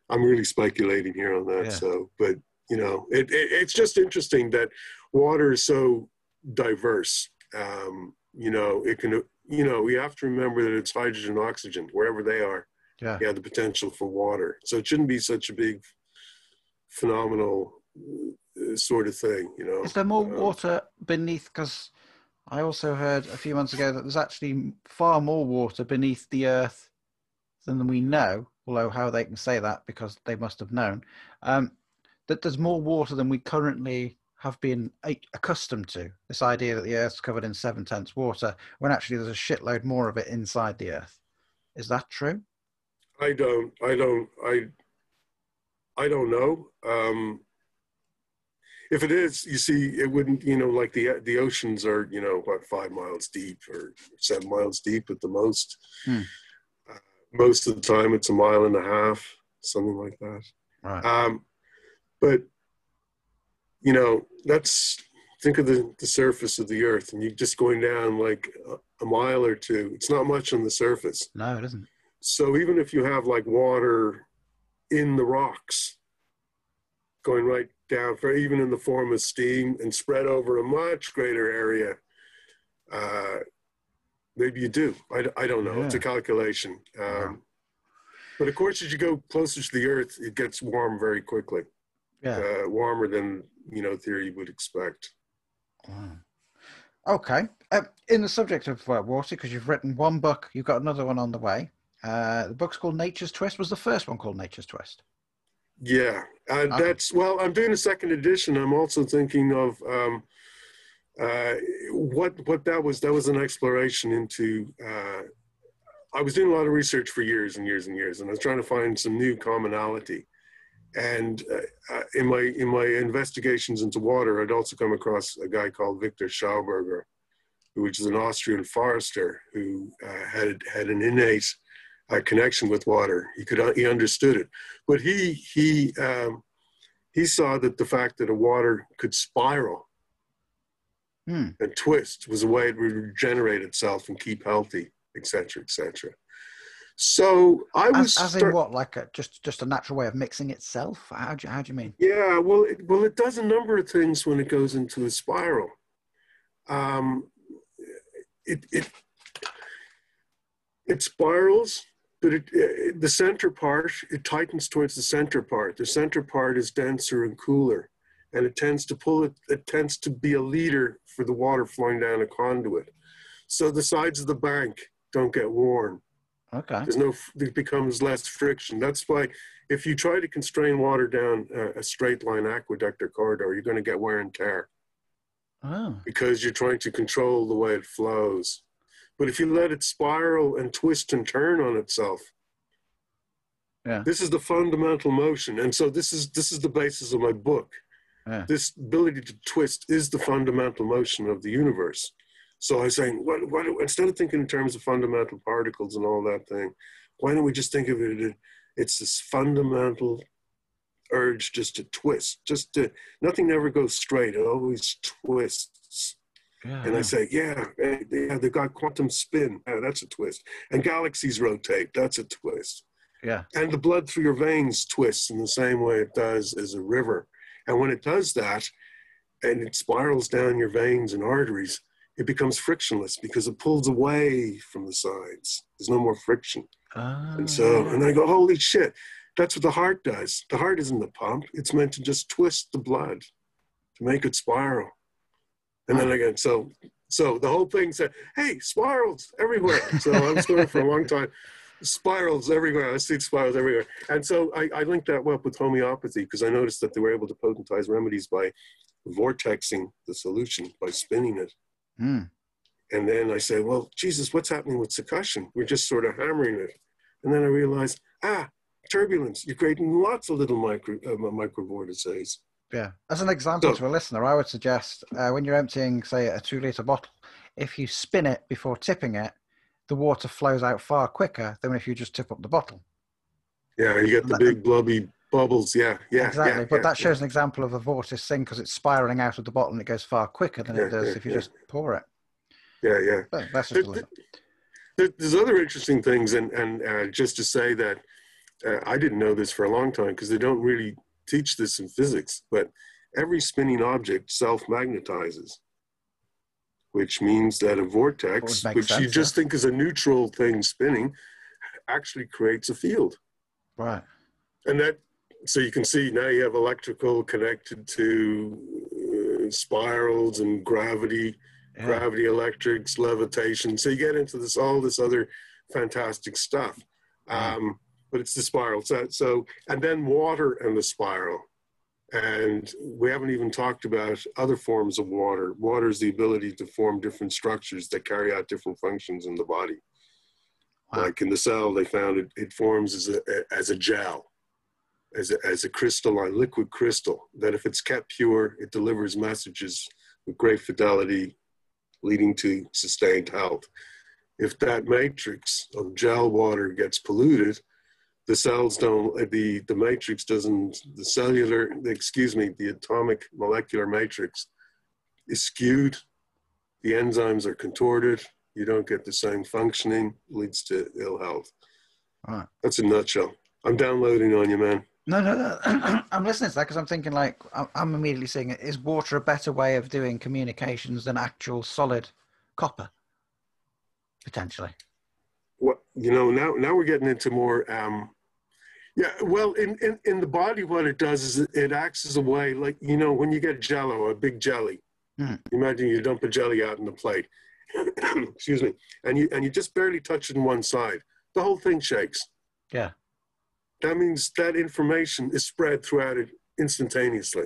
I'm really speculating here on that. Yeah. So, but you know, it, it, it's just interesting that water is so diverse. Um, you know, it can. You know, we have to remember that it's hydrogen, oxygen wherever they are yeah. you have the potential for water. So it shouldn't be such a big, phenomenal uh, sort of thing, you know. Is there more um, water beneath? Because I also heard a few months ago that there's actually far more water beneath the earth than we know. Although how they can say that because they must have known um, that there's more water than we currently have been accustomed to. This idea that the Earth's covered in seven tenths water, when actually there's a shitload more of it inside the Earth. Is that true? I don't. I don't. I. I don't know. Um, if it is, you see, it wouldn't. You know, like the the oceans are, you know, what five miles deep or seven miles deep at the most. Hmm. Uh, most of the time, it's a mile and a half, something like that. Right. Um, but you know, that's think of the, the surface of the earth and you're just going down like a, a mile or two. It's not much on the surface. No, it isn't. So even if you have like water in the rocks going right down for even in the form of steam and spread over a much greater area, uh, maybe you do. I, I don't know. Yeah. It's a calculation. Um, wow. But of course, as you go closer to the Earth, it gets warm very quickly. Yeah, uh, warmer than you know theory would expect. Wow. Okay. Uh, in the subject of uh, water, because you've written one book, you've got another one on the way. Uh, the book's called Nature's Twist. Was the first one called Nature's Twist? Yeah, uh, okay. that's well. I'm doing a second edition. I'm also thinking of um, uh, what what that was. That was an exploration into. Uh, I was doing a lot of research for years and years and years, and I was trying to find some new commonality. And uh, uh, in my in my investigations into water, I'd also come across a guy called Victor Schauberger, which is an Austrian forester who had had an innate a connection with water. He could he understood it, but he he um, he saw that the fact that a water could spiral hmm. and twist was a way it would regenerate itself and keep healthy, etc., etc. So I was as, as in what, like a, just just a natural way of mixing itself. How do you, how do you mean? Yeah, well, it, well, it does a number of things when it goes into a spiral. Um, it it it spirals but it, it, the center part, it tightens towards the center part. The center part is denser and cooler, and it tends to pull it, it tends to be a leader for the water flowing down a conduit. So the sides of the bank don't get worn. Okay. There's no, it becomes less friction. That's why if you try to constrain water down a, a straight line aqueduct or corridor, you're going to get wear and tear. Oh. Because you're trying to control the way it flows. But if you let it spiral and twist and turn on itself, yeah. this is the fundamental motion. And so this is this is the basis of my book. Yeah. This ability to twist is the fundamental motion of the universe. So I was saying, what, what, instead of thinking in terms of fundamental particles and all that thing, why don't we just think of it? It's this fundamental urge just to twist, just to nothing ever goes straight. It always twists. Yeah, and yeah. I say, yeah, eh, yeah, they've got quantum spin. Yeah, that's a twist. And galaxies rotate. That's a twist. Yeah. And the blood through your veins twists in the same way it does as a river. And when it does that, and it spirals down your veins and arteries, it becomes frictionless because it pulls away from the sides. There's no more friction. And so, Ah. and I go, holy shit, that's what the heart does. The heart isn't the pump. It's meant to just twist the blood to make it spiral. And then again, so so the whole thing said, hey, spirals everywhere. So I was going for a long time. Spirals everywhere. I see spirals everywhere. And so I, I linked that up with homeopathy because I noticed that they were able to potentize remedies by vortexing the solution, by spinning it. Hmm. And then I say, well, Jesus, what's happening with succussion? We're just sort of hammering it. And then I realized, ah, turbulence. You're creating lots of little micro uh, microvortices. Yeah. As an example So- to a listener, I would suggest uh, when you're emptying, say, a two liter bottle, if you spin it before tipping it, the water flows out far quicker than if you just tip up the bottle. Yeah, you get the big blubby bubbles. Yeah, yeah, exactly. yeah, but yeah, that shows an example of a vortex thing because it's spiraling out of the bottle and it goes far quicker than it does yeah, if you yeah. just pour it. Yeah, yeah. But that's There- just there- There's other interesting things, and and uh, just to say that uh, I didn't know this for a long time because they don't really teach this in physics. But every spinning object self-magnetizes, which means that a vortex, which you sense, just think is a neutral thing spinning, actually creates a field. Right. and that so you can see now you have electrical connected to uh, spirals and gravity Yeah. gravity electrics levitation. So you get into this all this other fantastic stuff. Um, but it's the spiral. So, so and then water and the spiral. And we haven't even talked about other forms of water. Water is the ability to form different structures that carry out different functions in the body. Wow. like in the cell they found it, it forms as a as a gel as a, as a crystalline liquid crystal that if it's kept pure it delivers messages with great fidelity leading to sustained health. If that matrix of gel water gets polluted the cells don't the the matrix doesn't the cellular excuse me the atomic molecular matrix is skewed the enzymes are contorted you don't get the same functioning leads to ill health. Right. that's a nutshell. I'm downloading on you man No, no, no. I'm listening to that because I'm thinking like I'm- I'm immediately saying, is water a better way of doing communications than actual solid copper? Potentially. Well, you know now now we're getting into more um yeah well in, in in the body what it does is it, it acts as a way like you know when you get jello a big jelly Mhm. imagine you dump a jelly out in the plate excuse me and you and you just barely touch it on one side the whole thing shakes Yeah. That means that information is spread throughout it instantaneously.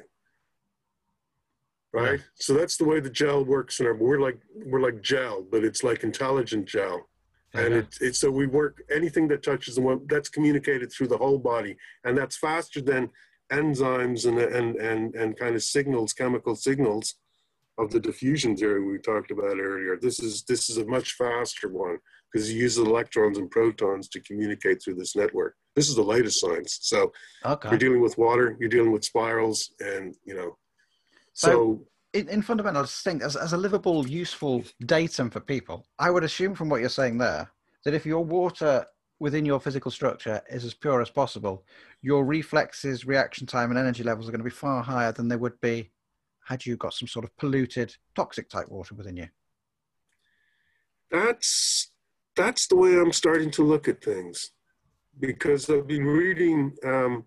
Right? So that's the way the gel works in our we're like we're like gel but it's like intelligent gel. And Yeah. it, it so we work anything that touches the one that's communicated through the whole body. And that's faster than enzymes and and and, and kind of signals chemical signals of the diffusion theory we talked about earlier. This is this is a much faster one because you use electrons and protons to communicate through this network. This is the latest science. So Okay. you're dealing with water you're dealing with spirals and you know so in, in fundamental distinct as, as a livable useful datum for people i would assume from what you're saying there that if your water within your physical structure is as pure as possible your reflexes reaction time and energy levels are going to be far higher than they would be had you got some sort of polluted toxic type water within you. That's that's the way I'm starting to look at things because I've been reading um,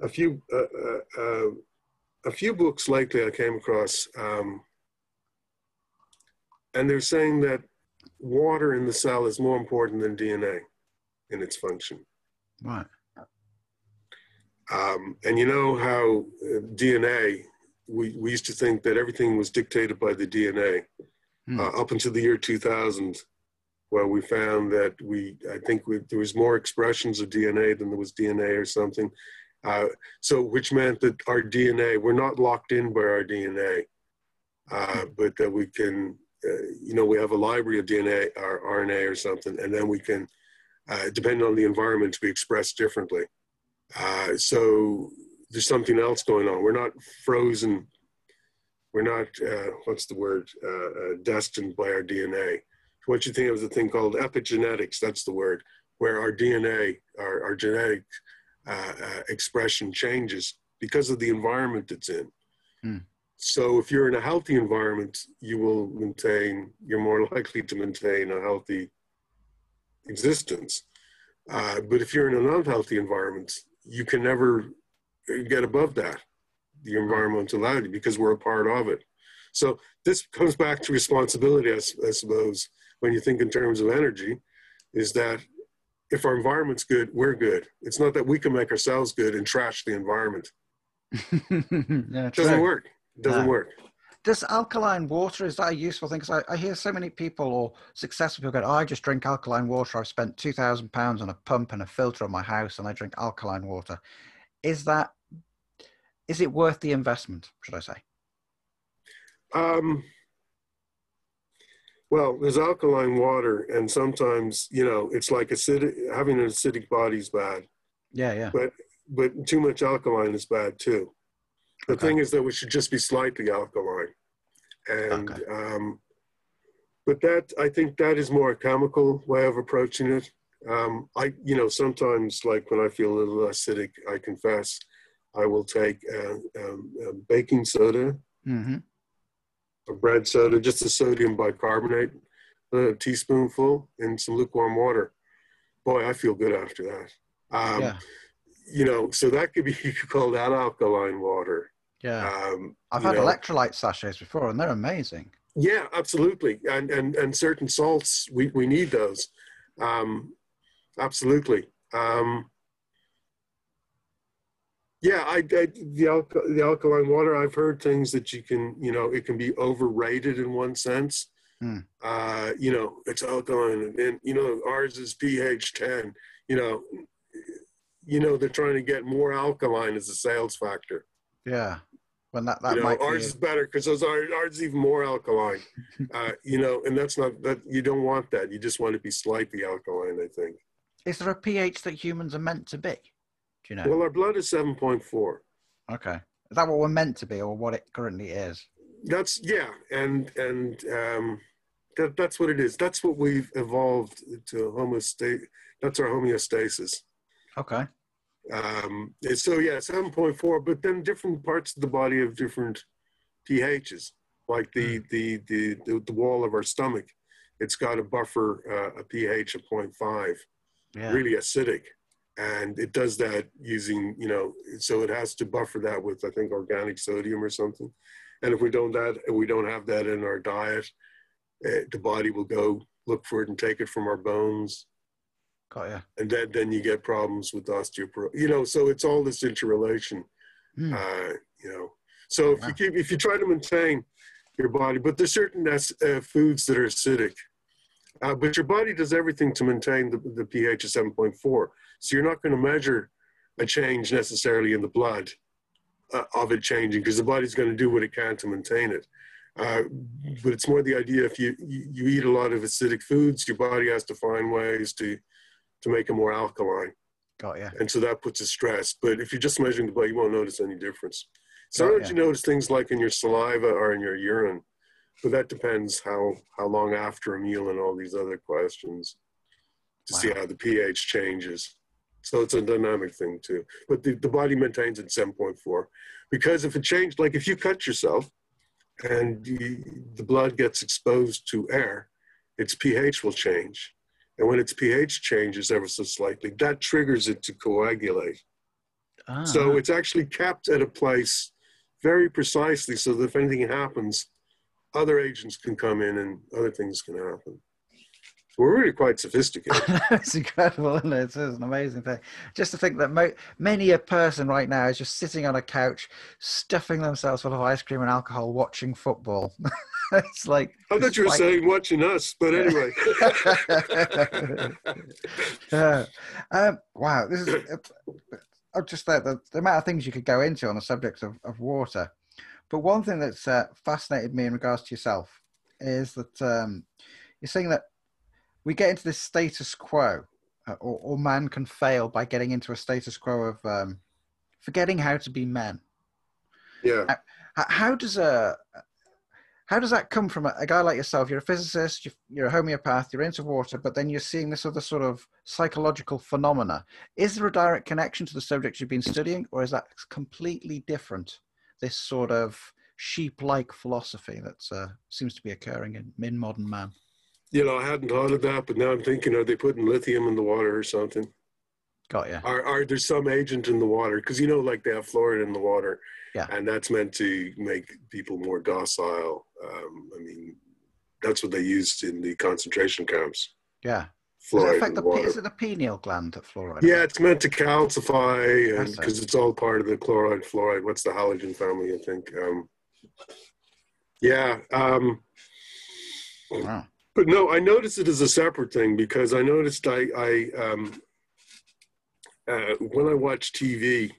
a few uh, uh, uh, a few books lately I came across, um, and they're saying that water in the cell is more important than DNA in its function. right Um, and you know how uh, DNA, we, we used to think that everything was dictated by the DNA Hmm. uh, up until the year 2000, where we found that we, I think we, there was more expressions of DNA than there was DNA or something. Uh, so, which meant that our DNA, we're not locked in by our DNA, uh, but that we can, uh, you know, we have a library of DNA or RNA or something, and then we can, uh, depending on the environment, be expressed differently. Uh, so there's something else going on. We're not frozen. We're not, uh, what's the word, destined by our DNA. What you think of a thing called epigenetics, that's the word, where our DNA, our, our genetic uh, uh, expression changes because of the environment it's in. Hmm. so if you're in a healthy environment, you will maintain, you're more likely to maintain a healthy existence. Uh, but if you're in an unhealthy environment, you can never get above that. The environment allowed you because we're a part of it. So this comes back to responsibility, I, I suppose, when you think in terms of energy, is that if our environment's good, we're good. It's not that we can make ourselves good and trash the environment. yeah, it doesn't work. It doesn't work. Does alkaline water, is that a useful thing? Because I, I, hear so many people or successful people go, oh, I just drink alkaline water. I've spent £2,000 on a pump and a filter on my house and I drink alkaline water. Is that, is it worth the investment, should I say? Um, well, there's alkaline water, and sometimes you know it's like acidic. Having an acidic body is bad. Yeah, yeah. But but too much alkaline is bad too. The okay. thing is that we should just be slightly alkaline, and okay. um, but that I think that is more a chemical way of approaching it. Um, I you know sometimes like when I feel a little acidic, I confess, I will take uh, um, baking soda. Mm-hmm a bread soda, just a sodium bicarbonate, a teaspoonful, and some lukewarm water. Boy, I feel good after that. Um, yeah. You know, so that could be, you could call that alkaline water. Yeah. Um, I've had know. electrolyte sachets before and they're amazing. Yeah, absolutely. And, and, and certain salts, we, we need those. Um, absolutely. Um, yeah, I, I the alka, the alkaline water. I've heard things that you can, you know, it can be overrated in one sense. Hmm. Uh, you know, it's alkaline, and, and you know, ours is pH ten. You know, you know, they're trying to get more alkaline as a sales factor. Yeah, Well, that that you know, might ours be... is better because ours ours is even more alkaline. uh, you know, and that's not that you don't want that. You just want to be slightly alkaline. I think. Is there a pH that humans are meant to be? Do you know? Well, our blood is 7.4. Okay. Is that what we're meant to be or what it currently is? That's, yeah. And, and, um, that, that's what it is. That's what we've evolved to homeostasis. That's our homeostasis. Okay. Um, so yeah, 7.4, but then different parts of the body have different pHs, like the, mm. the, the, the, the, wall of our stomach. It's got a buffer, uh, a pH of 0.5, yeah. really acidic and it does that using you know so it has to buffer that with i think organic sodium or something. And if we don't that if we don't have that in our diet uh, the body will go look for it and take it from our bones. Got ya. and then then you get problems with osteoporosis you know so it's all this interrelation mm. uh, you know. So if you keep if you try to maintain your body but there's certain uh, foods that are acidic uh, but your body does everything to maintain the, the pH of 7.4 so you're not going to measure a change necessarily in the blood uh, of it changing because the body's going to do what it can to maintain it. Uh, but it's more the idea if you, you eat a lot of acidic foods, your body has to find ways to to make it more alkaline. Got yeah. And so that puts a stress. But if you're just measuring the blood, you won't notice any difference. Sometimes you notice things like in your saliva or in your urine, but that depends how how long after a meal and all these other questions to wow. see how the pH changes. So it's a dynamic thing too. But the, the body maintains at 7.4. Because if it changed, like if you cut yourself and the, the blood gets exposed to air, its pH will change. And when its pH changes ever so slightly, that triggers it to coagulate. Ah. So it's actually kept at a place very precisely so that if anything happens, other agents can come in and other things can happen. We're really quite sophisticated. it's incredible, isn't it? It's an amazing thing. Just to think that mo- many a person right now is just sitting on a couch, stuffing themselves full of ice cream and alcohol, watching football. it's like I thought you were like... saying watching us, but anyway. uh, um, wow, this is. Uh, uh, just the, the, the, amount of things you could go into on the subject of, of water. But one thing that's uh, fascinated me in regards to yourself is that um, you're saying that we get into this status quo, uh, or, or, man can fail by getting into a status quo of um, forgetting how to be men. Yeah. How, how does a how does that come from a, a, guy like yourself? You're a physicist, you're, you're, a homeopath, you're into water, but then you're seeing this other sort of psychological phenomena. Is there a direct connection to the subject you've been studying, or is that completely different? This sort of sheep-like philosophy that uh, seems to be occurring in, in modern man. You know, I hadn't thought of that, but now I'm thinking: Are they putting lithium in the water or something? Got you. Are are there some agent in the water? Because you know, like they have fluoride in the water, Yeah. and that's meant to make people more docile. Um, I mean, that's what they used in the concentration camps. Yeah. Does it Fluoride affect in the water. is it the pineal gland that fluoride? Yeah, it's meant to calcify, it. because it's all part of the chloride, fluoride. What's the halogen family? I think. Um, yeah, um, Wow. But no, I noticed it as a separate thing because I noticed I, I um, uh, when I watch TV,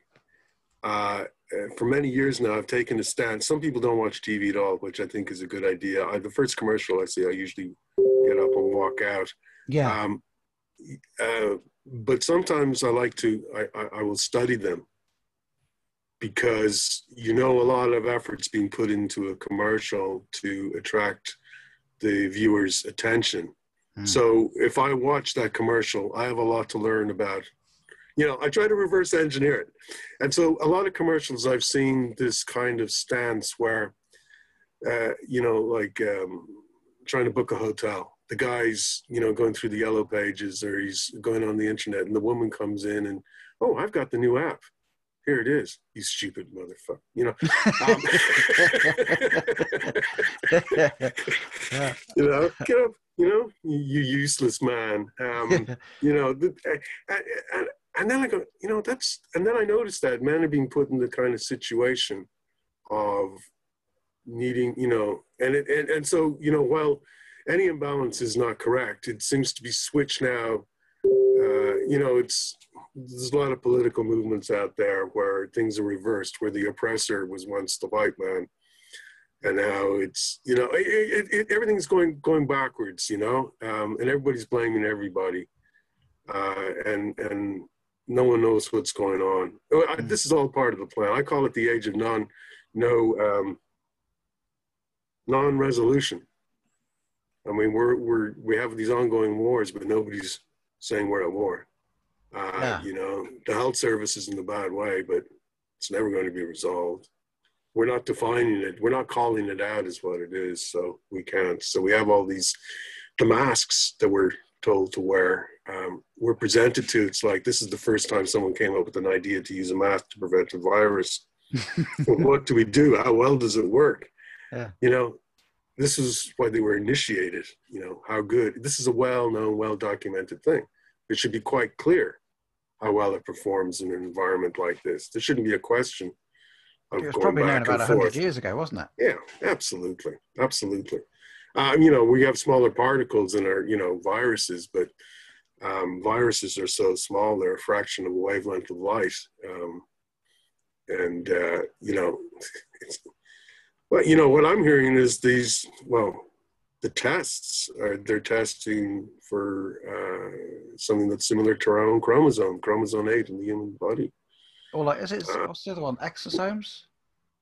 uh, uh, for many years now, I've taken a stand. Some people don't watch TV at all, which I think is a good idea. I, the first commercial I see, I usually get up and walk out. Yeah. Um, uh, but sometimes I like to, I, I, I will study them because you know a lot of effort's being put into a commercial to attract the viewer's attention. Hmm. So if I watch that commercial, I have a lot to learn about. You know, I try to reverse engineer it. And so a lot of commercials I've seen this kind of stance where, uh, you know, like um, trying to book a hotel. The guy's, you know, going through the yellow pages or he's going on the internet and the woman comes in and, oh, I've got the new app. Here it is. You stupid motherfucker. You know, um, you know, get up, you know, you, useless man. Um, you know, the, and, and, and then I go, you know, that's, and then I noticed that men are being put in the kind of situation of needing, you know, and it, and, and so, you know, while any imbalance is not correct, it seems to be switched now. Uh, you know, it's, there's a lot of political movements out there where things are reversed, where the oppressor was once the white man. And now it's, you know, it, it, it, everything's going, going backwards, you know, um, and everybody's blaming everybody. Uh, and, and no one knows what's going on. Oh, I, this is all part of the plan. I call it the age of non, no, um, non-resolution. I mean, we're we're we have these ongoing wars, but nobody's saying we're at war. Uh, Yeah. You know, the health service is in a bad way, but it's never going to be resolved. We're not defining it. We're not calling it out as what it is, so we can't. So we have all these the masks that we're told to wear. Um, we're presented to. It's like this is the first time someone came up with an idea to use a mask to prevent a virus. Well, what do we do? How well does it work? Yeah. You know, this is why they were initiated. You know, how good. This is a well-known, well-documented thing. It should be quite clear how well it performs in an environment like this. There shouldn't be a question of It was going probably known about and 100 forth. years ago, wasn't it? Yeah, absolutely, absolutely. Um, you know, we have smaller particles in our, you know, viruses, but um, viruses are so small; they're a fraction of a wavelength of light. Um, and uh, you know, it's, well, you know what I'm hearing is these. Well, the tests are they're testing for uh, something that's similar to our own chromosome, chromosome eight in the human body. Or like, is it, Uh, what's the other one? Exosomes?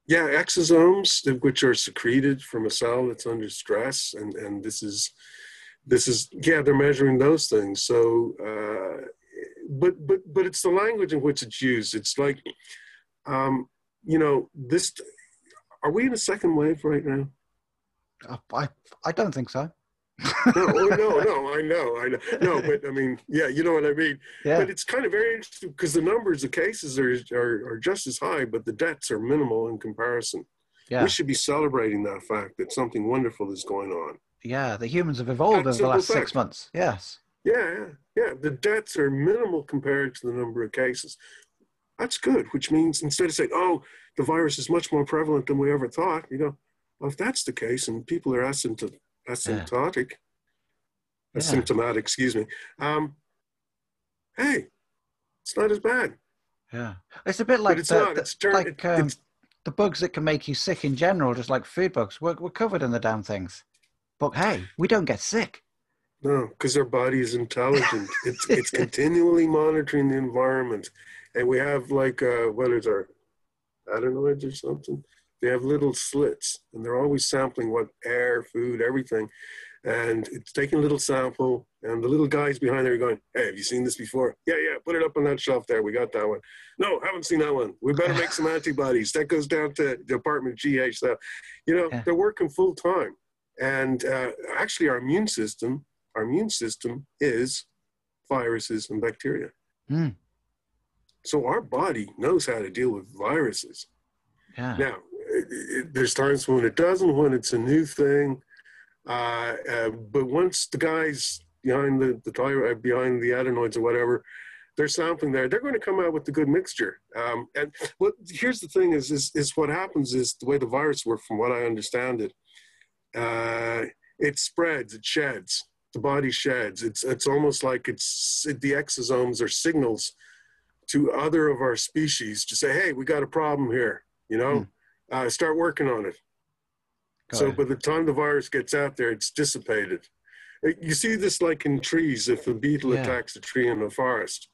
Yeah, exosomes, which are secreted from a cell that's under stress, and and this is, this is yeah, they're measuring those things. So, uh, but but but it's the language in which it's used. It's like, um, you know, this. Are we in a second wave right now? I, I, don't think so. No, oh, no, no. I know, I know. No, but I mean, yeah, you know what I mean. Yeah. But it's kind of very interesting because the numbers of cases are, are are just as high, but the deaths are minimal in comparison. Yeah. We should be celebrating that fact that something wonderful is going on. Yeah. The humans have evolved That's over the last simple six months. Yes. Yeah, yeah, yeah. The deaths are minimal compared to the number of cases. That's good, which means instead of saying, oh, the virus is much more prevalent than we ever thought, you go, well, if that's the case and people are asymptom- asymptotic, Yeah. asymptomatic, excuse me, um, hey, it's not as bad. Yeah. It's a bit like but it's the, not. the- It's, like it- um, it's the bugs that can make you sick in general, just like food bugs. We're, we're covered in the damn things. But hey, we don't get sick. No, because our body is intelligent. it's it's continually monitoring the environment, and we have like uh, what is our adenoids or something? They have little slits, and they're always sampling what air, food, everything. and it's taking a little sample, and the little guys behind there are going, "Hey, have you seen this before? Yeah, yeah, put it up on that shelf there. We got that one. No, haven't seen that one. We better make some antibodies. That goes down to Department GH. So, you know, yeah. they're working full time, and uh, actually, our immune system, our immune system is viruses and bacteria. Mm. So our body knows how to deal with viruses. Yeah. Now, it, it, there's times when it doesn't, when it's a new thing uh, uh, but once the guys behind the, the uh, behind the adenoids or whatever, they're sampling there, they're going to come out with the good mixture. Um, and what here's the thing is, is, is what happens is the way the virus works, from what I understand it, uh, it spreads, it sheds, the body sheds. It's, it's almost like it's the exosomes are signals to other of our species to say, hey, we got a problem here, you know, hmm. Uh, start working on it so by the time the virus gets out there, it's dissipated. You see this like in trees. If a beetle yeah. attacks a tree in the forest,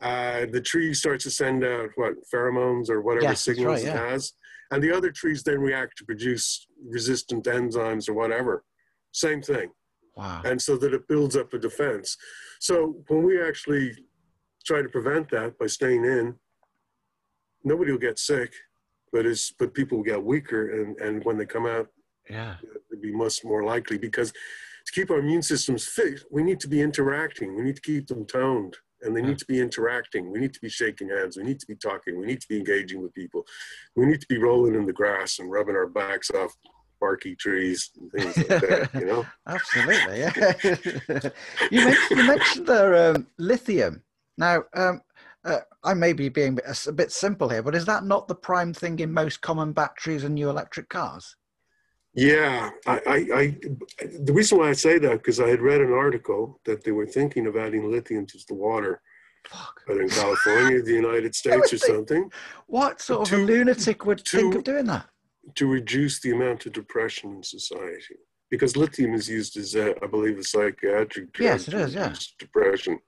uh, the tree starts to send out what pheromones or whatever yes, signals right, yeah. it has, and the other trees then react to produce resistant enzymes or whatever. Same thing. Wow. And so that it builds up a defense. So when we actually try to prevent that by staying in, nobody will get sick, but is but people get weaker, and and when they come out, yeah. it'd be much more likely because to keep our immune systems fit we need to be interacting. We need to keep them toned and they yeah. need to be interacting. We need to be shaking hands. We need to be talking. We need to be engaging with people. We need to be rolling in the grass and rubbing our backs off barky trees and things like that you know? Absolutely yeah. You mentioned you mentioned the um, lithium. Now um, uh, I may be being a, a bit simple here, but is that not the prime thing in most common batteries and new electric cars? Yeah, I, I, I, the reason why I say that because I had read an article that they were thinking of adding lithium to the water, Fuck. whether in California, the United States, or something. What sort to, of a lunatic would to, think of doing that? To reduce the amount of depression in society, because lithium is used as, a, I believe, a psychiatric drug. Yes, it is. Yeah, depression.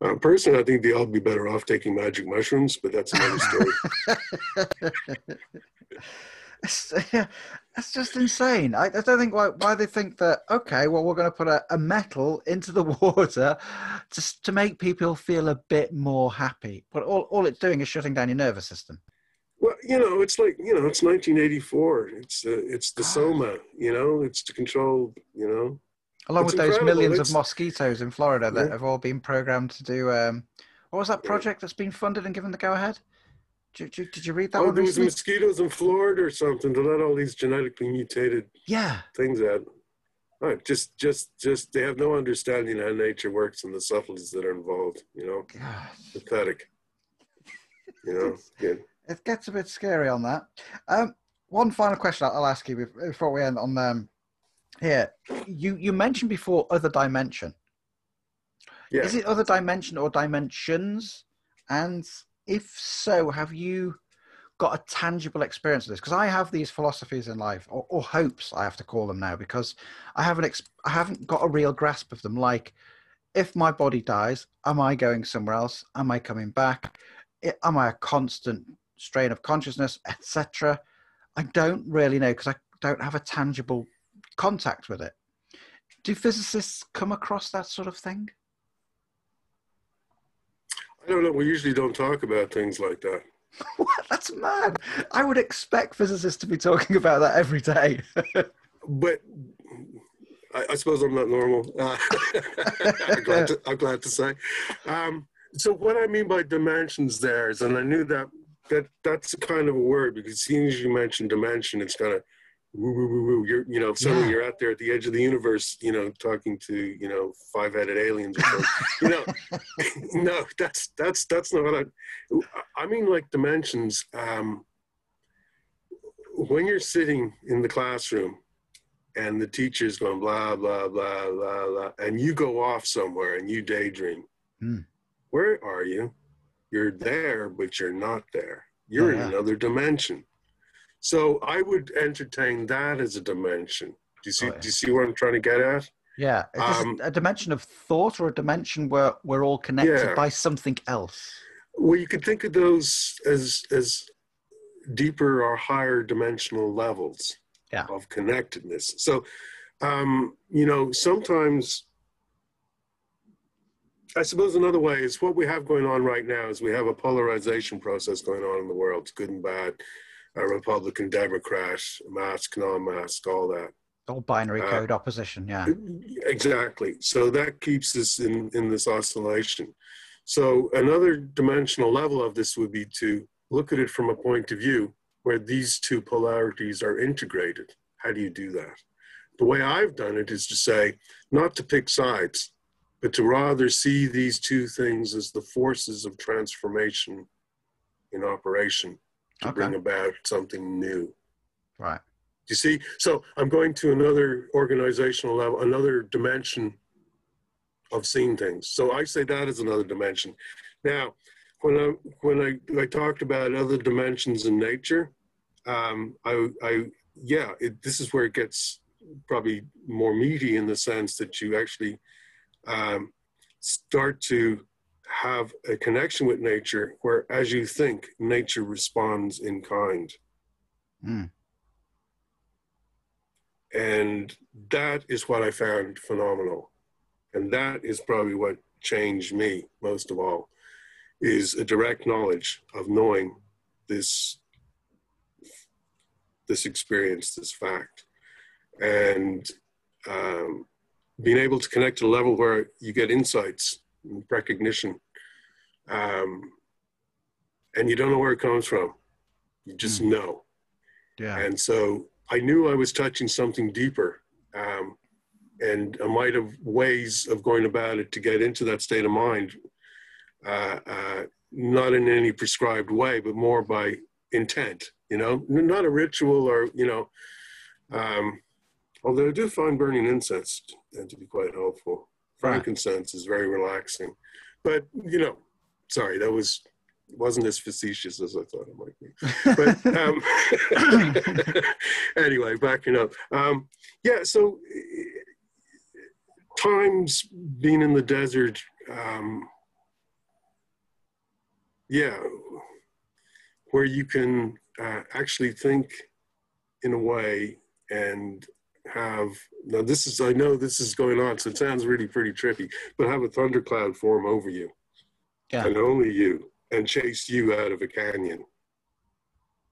Uh, personally, I think they all be better off taking magic mushrooms, but that's another story. it's, it's just insane. I, I, don't think why, why they think that, okay, well, we're going to put a, a, metal into the water just to make people feel a bit more happy. But all, all it's doing is shutting down your nervous system. Well, you know, it's like, you know, it's 1984. It's, uh, it's the soma, you know, it's to control, you know. Along with those millions it's, of mosquitoes in Florida that yeah. have all been programmed to do, um, what was that project that's been funded and given the go ahead? Did you, did you read that oh, one? there was mosquitoes in Florida or something to let all these genetically mutated yeah things out. Right, just, just, just they have no understanding how nature works and the subtleties that are involved. You know, Gosh. pathetic. You know, yeah. It gets a bit scary on that. Um, one final question I'll ask you before we end on um, here. You you mentioned before other dimension. Yeah. Is it other dimension or dimensions? And if so, have you got a tangible experience of this? Because I have these philosophies in life, or, or, hopes, I have to call them now, because I haven't ex- I haven't got a real grasp of them. Like, if my body dies, am I going somewhere else? Am I coming back? Am I a constant strain of consciousness, etc.? I don't really know because I don't have a tangible contact with it. Do physicists come across that sort of thing? I don't know. We usually don't talk about things like that. what? That's mad. I would expect physicists to be talking about that every day. but I, I, suppose I'm not normal. Uh, I'm, glad to, I'm, glad to, say. Um, so what I mean by dimensions there is, and I knew that that that's kind of a word because as soon as you mention dimension, it's kind of woo, woo, woo, woo. You're, you know, suddenly yeah. you're out there at the edge of the universe, you know, talking to, you know, five-headed aliens or something. you know, no, that's, that's, that's not what I, I mean, like dimensions. Um, when you're sitting in the classroom and the teacher's going blah, blah, blah, blah, blah, and you go off somewhere and you daydream, hmm. where are you? You're there, but you're not there. You're yeah. in another dimension. So I would entertain that as a dimension. Do you see? Oh, yeah. Do you see what I'm trying to get at? Yeah, um, a dimension of thought or a dimension where we're all connected yeah. by something else. Well, you could think of those as as deeper or higher dimensional levels yeah. of connectedness. So um, you know, sometimes I suppose another way is what we have going on right now is we have a polarization process going on in the world, it's good and bad, a Republican, Democrat, mask, non-mask, all that. All binary uh, code uh, opposition, yeah. Exactly. So that keeps us in, in this oscillation. So another dimensional level of this would be to look at it from a point of view where these two polarities are integrated. How do you do that? The way I've done it is to say, not to pick sides, but to rather see these two things as the forces of transformation in operation to okay. bring about something new. Right. You see, so I'm going to another organizational level, another dimension of seeing things. So I say that is another dimension. Now, when I when I, I talked about other dimensions in nature, um, I, I yeah, it, this is where it gets probably more meaty in the sense that you actually um, start to have a connection with nature where as you think nature responds in kind. Mm. and that is what i found phenomenal. And that is probably what changed me most of all is a direct knowledge of knowing this this experience this fact. And um, being able to connect to a level where you get insights recognition. Um, and you don't know where it comes from. You just mm. know. Yeah. And so i knew i was touching something deeper um, and I might have ways of going about it to get into that state of mind uh, uh, not in any prescribed way but more by intent you know? Not a ritual or you know um, although i do find burning incense to be quite helpful frankincense is very relaxing. But you know, sorry, that was wasn't as facetious as I thought it might be. But um, anyway, backing up. Um, yeah, so times being in the desert, um, yeah, where you can uh, actually think in a way and have now this is I know this is going on, so it sounds really pretty trippy, but have a thundercloud form over you, yeah. and only you, and chase you out of a canyon,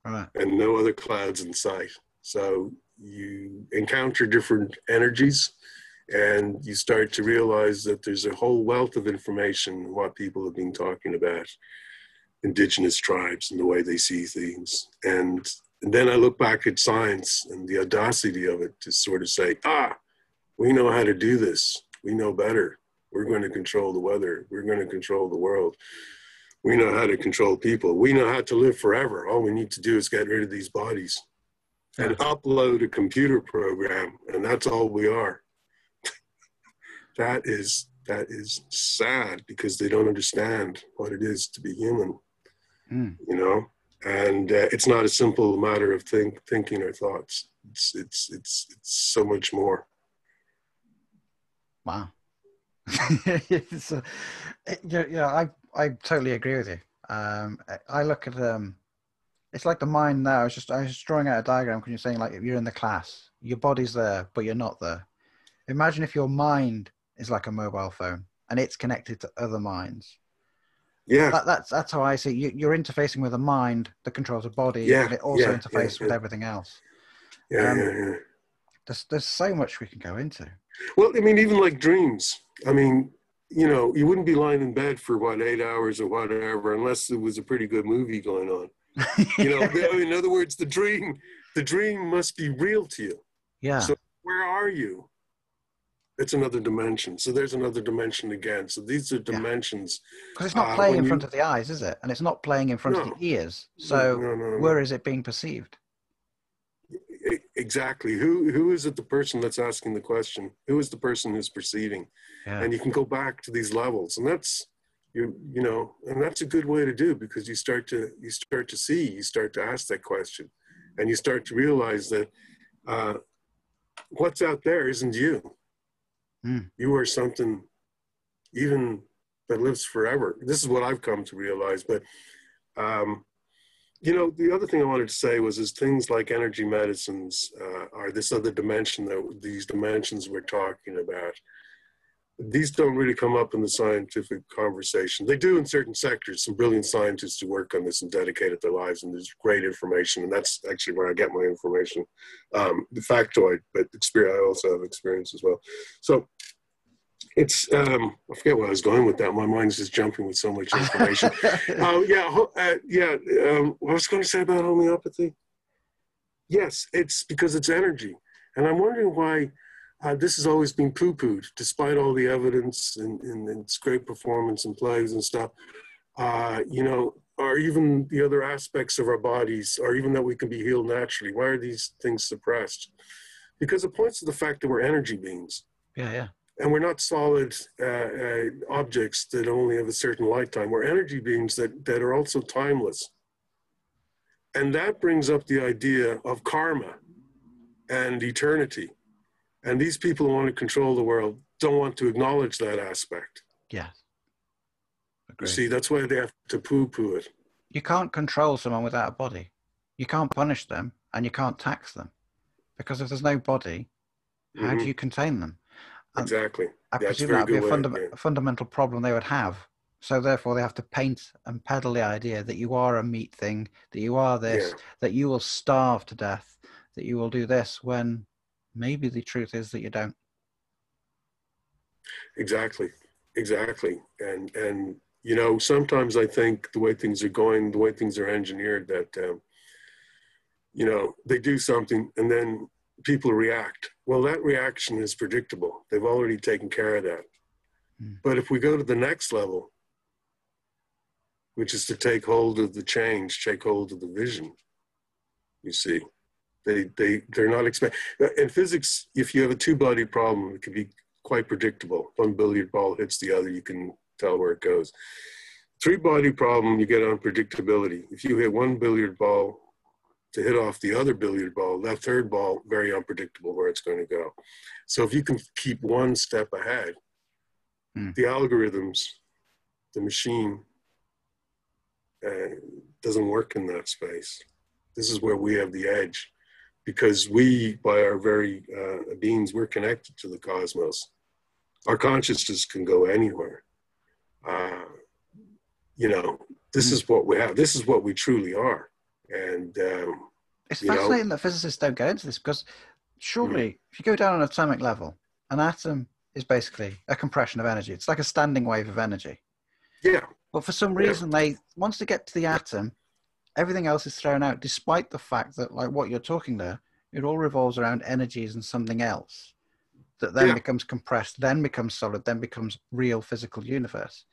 right. and no other clouds in sight. So you encounter different energies, and you start to realize that there's a whole wealth of information what people have been talking about indigenous tribes and the way they see things and and then I look back at science and the audacity of it to sort of say, ah, we know how to do this. We know better. We're going to control the weather. We're going to control the world. We know how to control people. We know how to live forever. All we need to do is get rid of these bodies and upload a computer program, and that's all we are. that is that is sad because they don't understand what it is to be human. Mm. You know, and uh, it's not a simple matter of think, thinking or thoughts. It's it's it's it's so much more. Wow. uh, yeah, yeah, I I totally agree with you. Um, I look at um, it's like the mind now. I was just I was drawing out a diagram because you're saying like you're in the class, your body's there, but you're not there. Imagine if your mind is like a mobile phone and it's connected to other minds yeah, that, that's that's how I see you. You're interfacing with a mind that controls a body, yeah, and it also yeah, interfaces yeah, with everything else. Yeah, um, yeah, yeah. There's there's so much we can go into. Well, I mean, even like dreams. I mean, you know, you wouldn't be lying in bed for what eight hours or whatever unless it was a pretty good movie going on. you know, in other words, the dream, the dream must be real to you. Yeah. So where are you? It's another dimension. So there's another dimension again. So these are dimensions. Because it's not uh, playing uh, in front you... of the eyes, is it? And it's not playing in front no. of the ears. So no, no, where is it being perceived? Exactly. Who who is it the person that's asking the question? Who is the person who's perceiving? Yeah. And you can go back to these levels, and that's you you know, and that's a good way to do because you start to you start to see, you start to ask that question, and you start to realize that uh, what's out there isn't you Mm. You are something even that lives forever. This is what I've come to realize. But um, you know, the other thing I wanted to say was, is things like energy medicines uh, are this other dimension that these dimensions we're talking about. These don't really come up in the scientific conversation. They do in certain sectors. Some brilliant scientists who work on this and dedicated their lives, and there's great information. And that's actually where I get my information, um, the factoid, but experience. I also have experience as well. So it's um, I forget where I was going with that. My mind's just jumping with so much information. uh, yeah, uh, yeah. Um, what I was going to say about homeopathy? Yes, it's because it's energy, and I'm wondering why uh, this has always been poo-pooed, despite all the evidence and, and, and its great performance and plays and stuff. Uh, you know, or even the other aspects of our bodies, or even that we can be healed naturally. Why are these things suppressed? Because it points to the fact that we're energy beings. Yeah, yeah and we're not solid uh, uh, objects that only have a certain lifetime. We're energy beings that, that are also timeless. And that brings up the idea of karma and eternity. And these people who want to control the world don't want to acknowledge that aspect. Yeah. You see, that's why they have to poo poo it. You can't control someone without a body. You can't punish them and you can't tax them. Because if there's no body, how mm-hmm. do you contain them? Exactly. I That's presume that would be a, funda- a fundamental problem they would have. So therefore, they have to paint and peddle the idea that you are a meat thing, that you are this, yeah. that you will starve to death, that you will do this, when maybe the truth is that you don't. Exactly, exactly, and and you know sometimes I think the way things are going, the way things are engineered, that um, you know they do something and then people react. Well, that reaction is predictable. They've already taken care of that. Mm. But if we go to the next level, which is to take hold of the change, take hold of the vision, you see, they, they, they're not expect. In physics, if you have a two body problem, it can be quite predictable. One billiard ball hits the other, you can tell where it goes. Three body problem, you get unpredictability. If you hit one billiard ball to hit off the other billiard ball. That third ball, very unpredictable where it's going to go. So if you can keep one step ahead, mm. the algorithms, the machine uh, doesn't work in that space. This is where we have the edge because we, by our very uh, beings, we're connected to the cosmos. Our consciousness can go anywhere. Uh, you know, this mm. is what we have. This is what we truly are. And um, it's fascinating know, that physicists don't go into this because surely, mm. if you go down on an atomic level, an atom is basically a compression of energy. It's like a standing wave of energy. Yeah. But for some reason, yeah. they once they get to the atom, everything else is thrown out, despite the fact that, like what you're talking there, it all revolves around energies and something else that then yeah. becomes compressed, then becomes solid, then becomes real physical universe.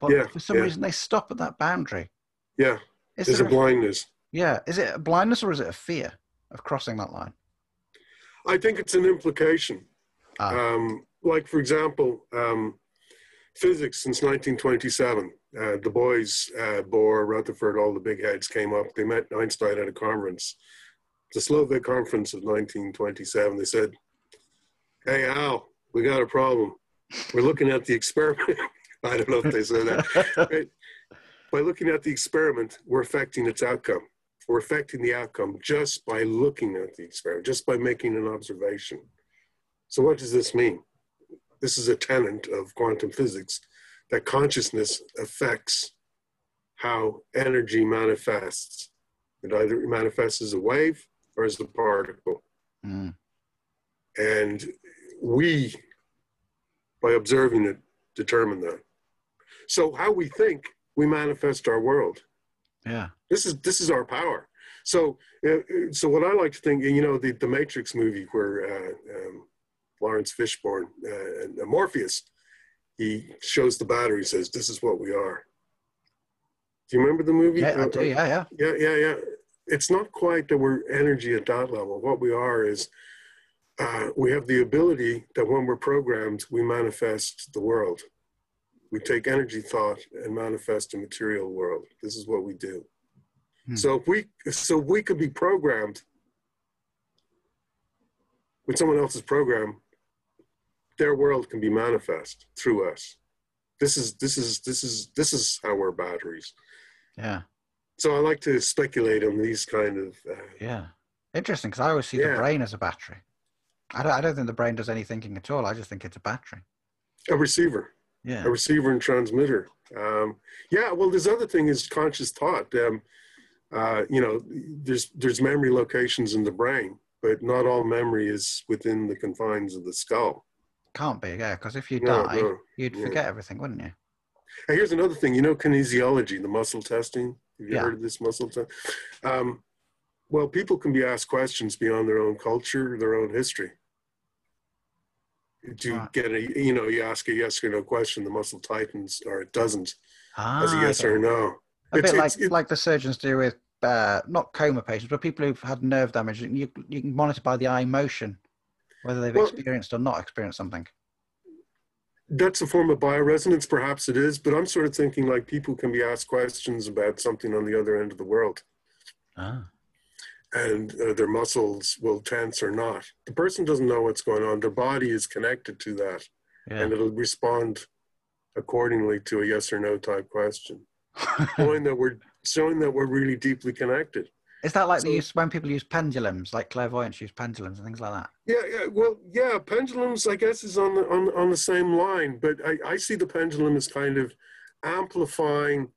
But yeah, for some yeah. reason, they stop at that boundary. Yeah, is there's there a blindness. Yeah. Is it a blindness or is it a fear of crossing that line? I think it's an implication. Ah. Um, like, for example, um, physics since 1927. Uh, the boys, uh, Bohr, Rutherford, all the big heads came up. They met Einstein at a conference, the Solvay conference of 1927. They said, Hey, Al, we got a problem. We're looking at the experiment. I don't know if they said that. right? By looking at the experiment, we're affecting its outcome We're affecting the outcome just by looking at the experiment, just by making an observation. So, what does this mean? This is a tenet of quantum physics that consciousness affects how energy manifests. It either manifests as a wave or as a particle. Mm. And we, by observing it, determine that. So, how we think, we manifest our world. Yeah. This is this is our power. So uh, so what I like to think, you know, the the Matrix movie where uh, um, Laurence Fishburne uh, and Morpheus, he shows the battery, says, "This is what we are." Do you remember the movie? Yeah, I do. Yeah, yeah. Yeah, yeah, yeah. It's not quite that we're energy at that level. What we are is uh, we have the ability that when we're programmed, we manifest the world. We take energy thought and manifest a material world. This is what we do. Hmm. So if we so we could be programmed with someone else's program, their world can be manifest through us. This is this is this is this is how we're batteries. Yeah. so I like to speculate on these kind of. Uh, Yeah. Interesting, because I always see Yeah. the brain as a battery. I don't, I don't think the brain does any thinking at all. I just think it's a battery. a receiver, Yeah. a receiver and transmitter. Um, yeah, well, this other thing is conscious thought. Um, uh, you know, there's there's memory locations in the brain, but not all memory is within the confines of the skull. Can't be, yeah, because if you No, die, no, you'd yeah. forget everything, wouldn't you? And here's another thing. You know, kinesiology, the muscle testing. Have you Yeah. heard of this muscle test? Um, well, people can be asked questions beyond their own culture, their own history. Do you Right. get a, you know, you ask a yes or no question, the muscle tightens or it doesn't Ah, as a yes okay. or no. a It's- bit like it- like the surgeons do with uh, not coma patients, but people who've had nerve damage. You you can monitor by the eye motion whether they've Well- experienced or not experienced something. That's a form of bioresonance, perhaps it is, but I'm sort of thinking like people can be asked questions about something on the other end of the world Ah, and uh, their muscles will tense or not. The person doesn't know what's going on. Their body is connected to that. yeah. and it'll respond accordingly to a yes or no type question, showing that we're showing that we're really deeply connected. Is that like So- use when people use pendulums, like clairvoyants use pendulums and things like that? Yeah, yeah. Well, yeah. Pendulums, I guess, is on the on on the same line, but I, I see the pendulum as kind of amplifying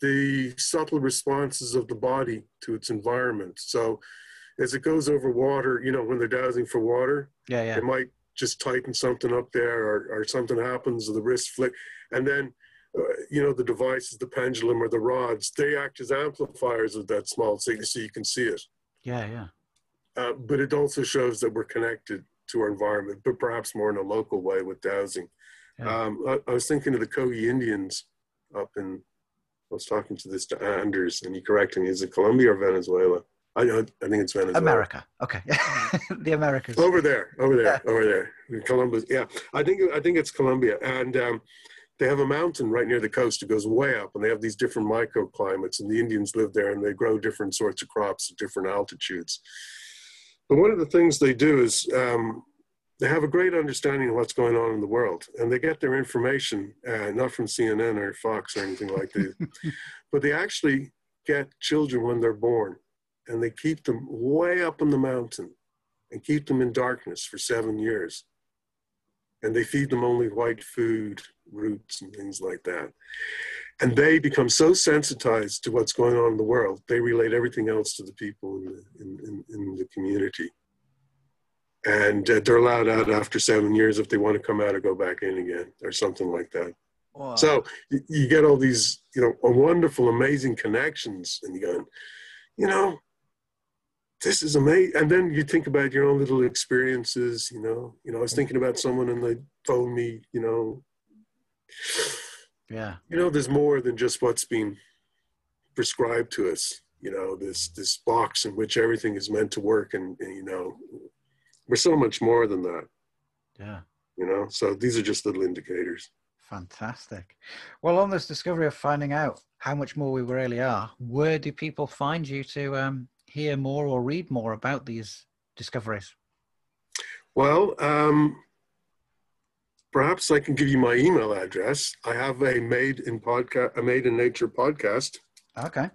the subtle responses of the body to its environment. So, as it goes over water, you know, when they're dowsing for water, Yeah, yeah. it might just tighten something up there or, or something happens or the wrist flick and then uh, you know the devices the pendulum or the rods they act as amplifiers of that small signal so you can see it Yeah, yeah. uh, but it also shows that we're connected to our environment but perhaps more in a local way with dowsing Yeah. um, I, I was thinking of the Kogi Indians up in I was talking to this to Anders and he correcting me is it Colombia or Venezuela I, I think it's Venezuela America. Okay. the Americas. over there, over there, over there, Columbus. Yeah, I think I think it's Colombia. and um, they have a mountain right near the coast. It goes way up, and they have these different microclimates, and the Indians live there, and they grow different sorts of crops at different altitudes. But one of the things they do is um, they have a great understanding of what's going on in the world, and they get their information uh, not from CNN or Fox or anything like that, but they actually get children when they're born, and they keep them way up in the mountain and keep them in darkness for seven years. And they feed them only white food, roots, and things like that. And they become so sensitized to what's going on in the world, they relate everything else to the people in the, in, in, in the community. And uh, they're allowed out after seven years if they want to come out or go back in again or something like that. Wow. So you, you get all these, you know, wonderful, amazing connections, and you go, you know, this is amazing. And then you think about your own little experiences. You know, you know, I was thinking about someone, and they told me, you know, yeah. you know, there's more than just what's being prescribed to us. You know, this this box in which everything is meant to work, and, and you know, we're so much more than that. Yeah. You know, so these are just little indicators. Fantastic. Well, on this discovery of finding out how much more we really are, where do people find you to um, hear more or read more about these discoveries? Well, um, perhaps I can give you my email address. I have a Made in podcast, a Made in Nature podcast. Okay.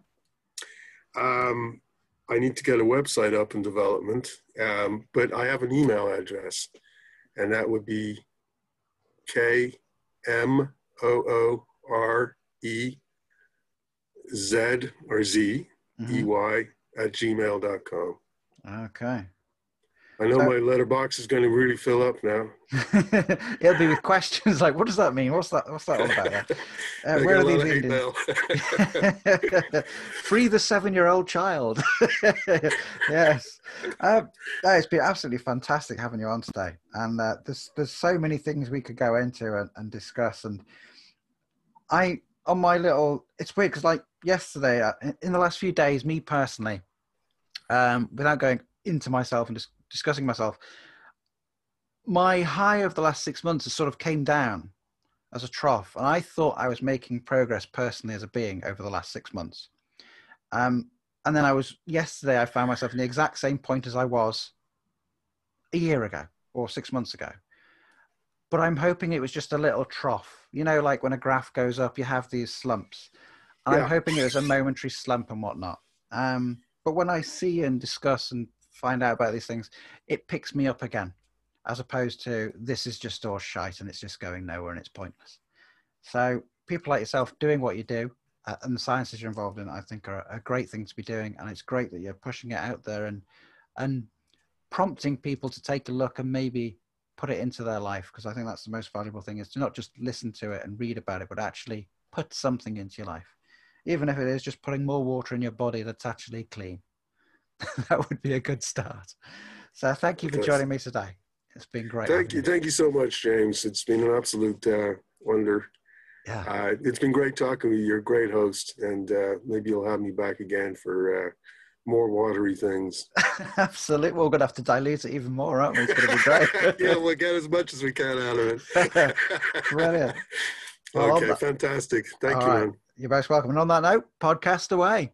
Um, I need to get a website up in development, um, but I have an email address, and that would be K M O O R E Z or Z E Mhm. Y at gmail.com. Okay. I know So- my letterbox is going to really fill up now. It'll be with questions like, what does that mean? What's that? What's that all about? Yeah. Uh, where are these Indians? Free the seven-year-old child. yes, um, no, it's been absolutely fantastic having you on today, and uh, there's there's so many things we could go into and, and discuss. And I on my little, it's weird because like yesterday, uh, in, in the last few days, me personally, um, without going into myself and just discussing myself, my high of the last six months has sort of came down as a trough, and I thought I was making progress personally as a being over the last six months. Um, and then I was yesterday. I found myself in the exact same point as I was a year ago or six months ago. But I'm hoping it was just a little trough. You know, like when a graph goes up, you have these slumps. Yeah. I'm hoping it was a momentary slump and whatnot. Um, but when I see and discuss and find out about these things, it picks me up again, as opposed to this is just all shite and it's just going nowhere and it's pointless. So people like yourself doing what you do uh, and the sciences you're involved in, I think are a great thing to be doing. And it's great that you're pushing it out there and and prompting people to take a look and maybe put it into their life because I think that's the most valuable thing is to not just listen to it and read about it, but actually put something into your life, even if it is just putting more water in your body that's actually clean. that would be a good start. So thank you for joining me today. It's been great. Thank having you, thank you so much, James. It's been an absolute uh, wonder. Yeah. Uh, it's been great talking with you. You're a great host, and uh, maybe you'll have me back again for uh, more watery things. Absolutely. We're going to have to dilute it even more, aren't we? It's going to be great. yeah, we'll get as much as we can out of it. Brilliant. Well, okay, fantastic. Thank All you, right. man. You're most welcome. And on that note, podcast away.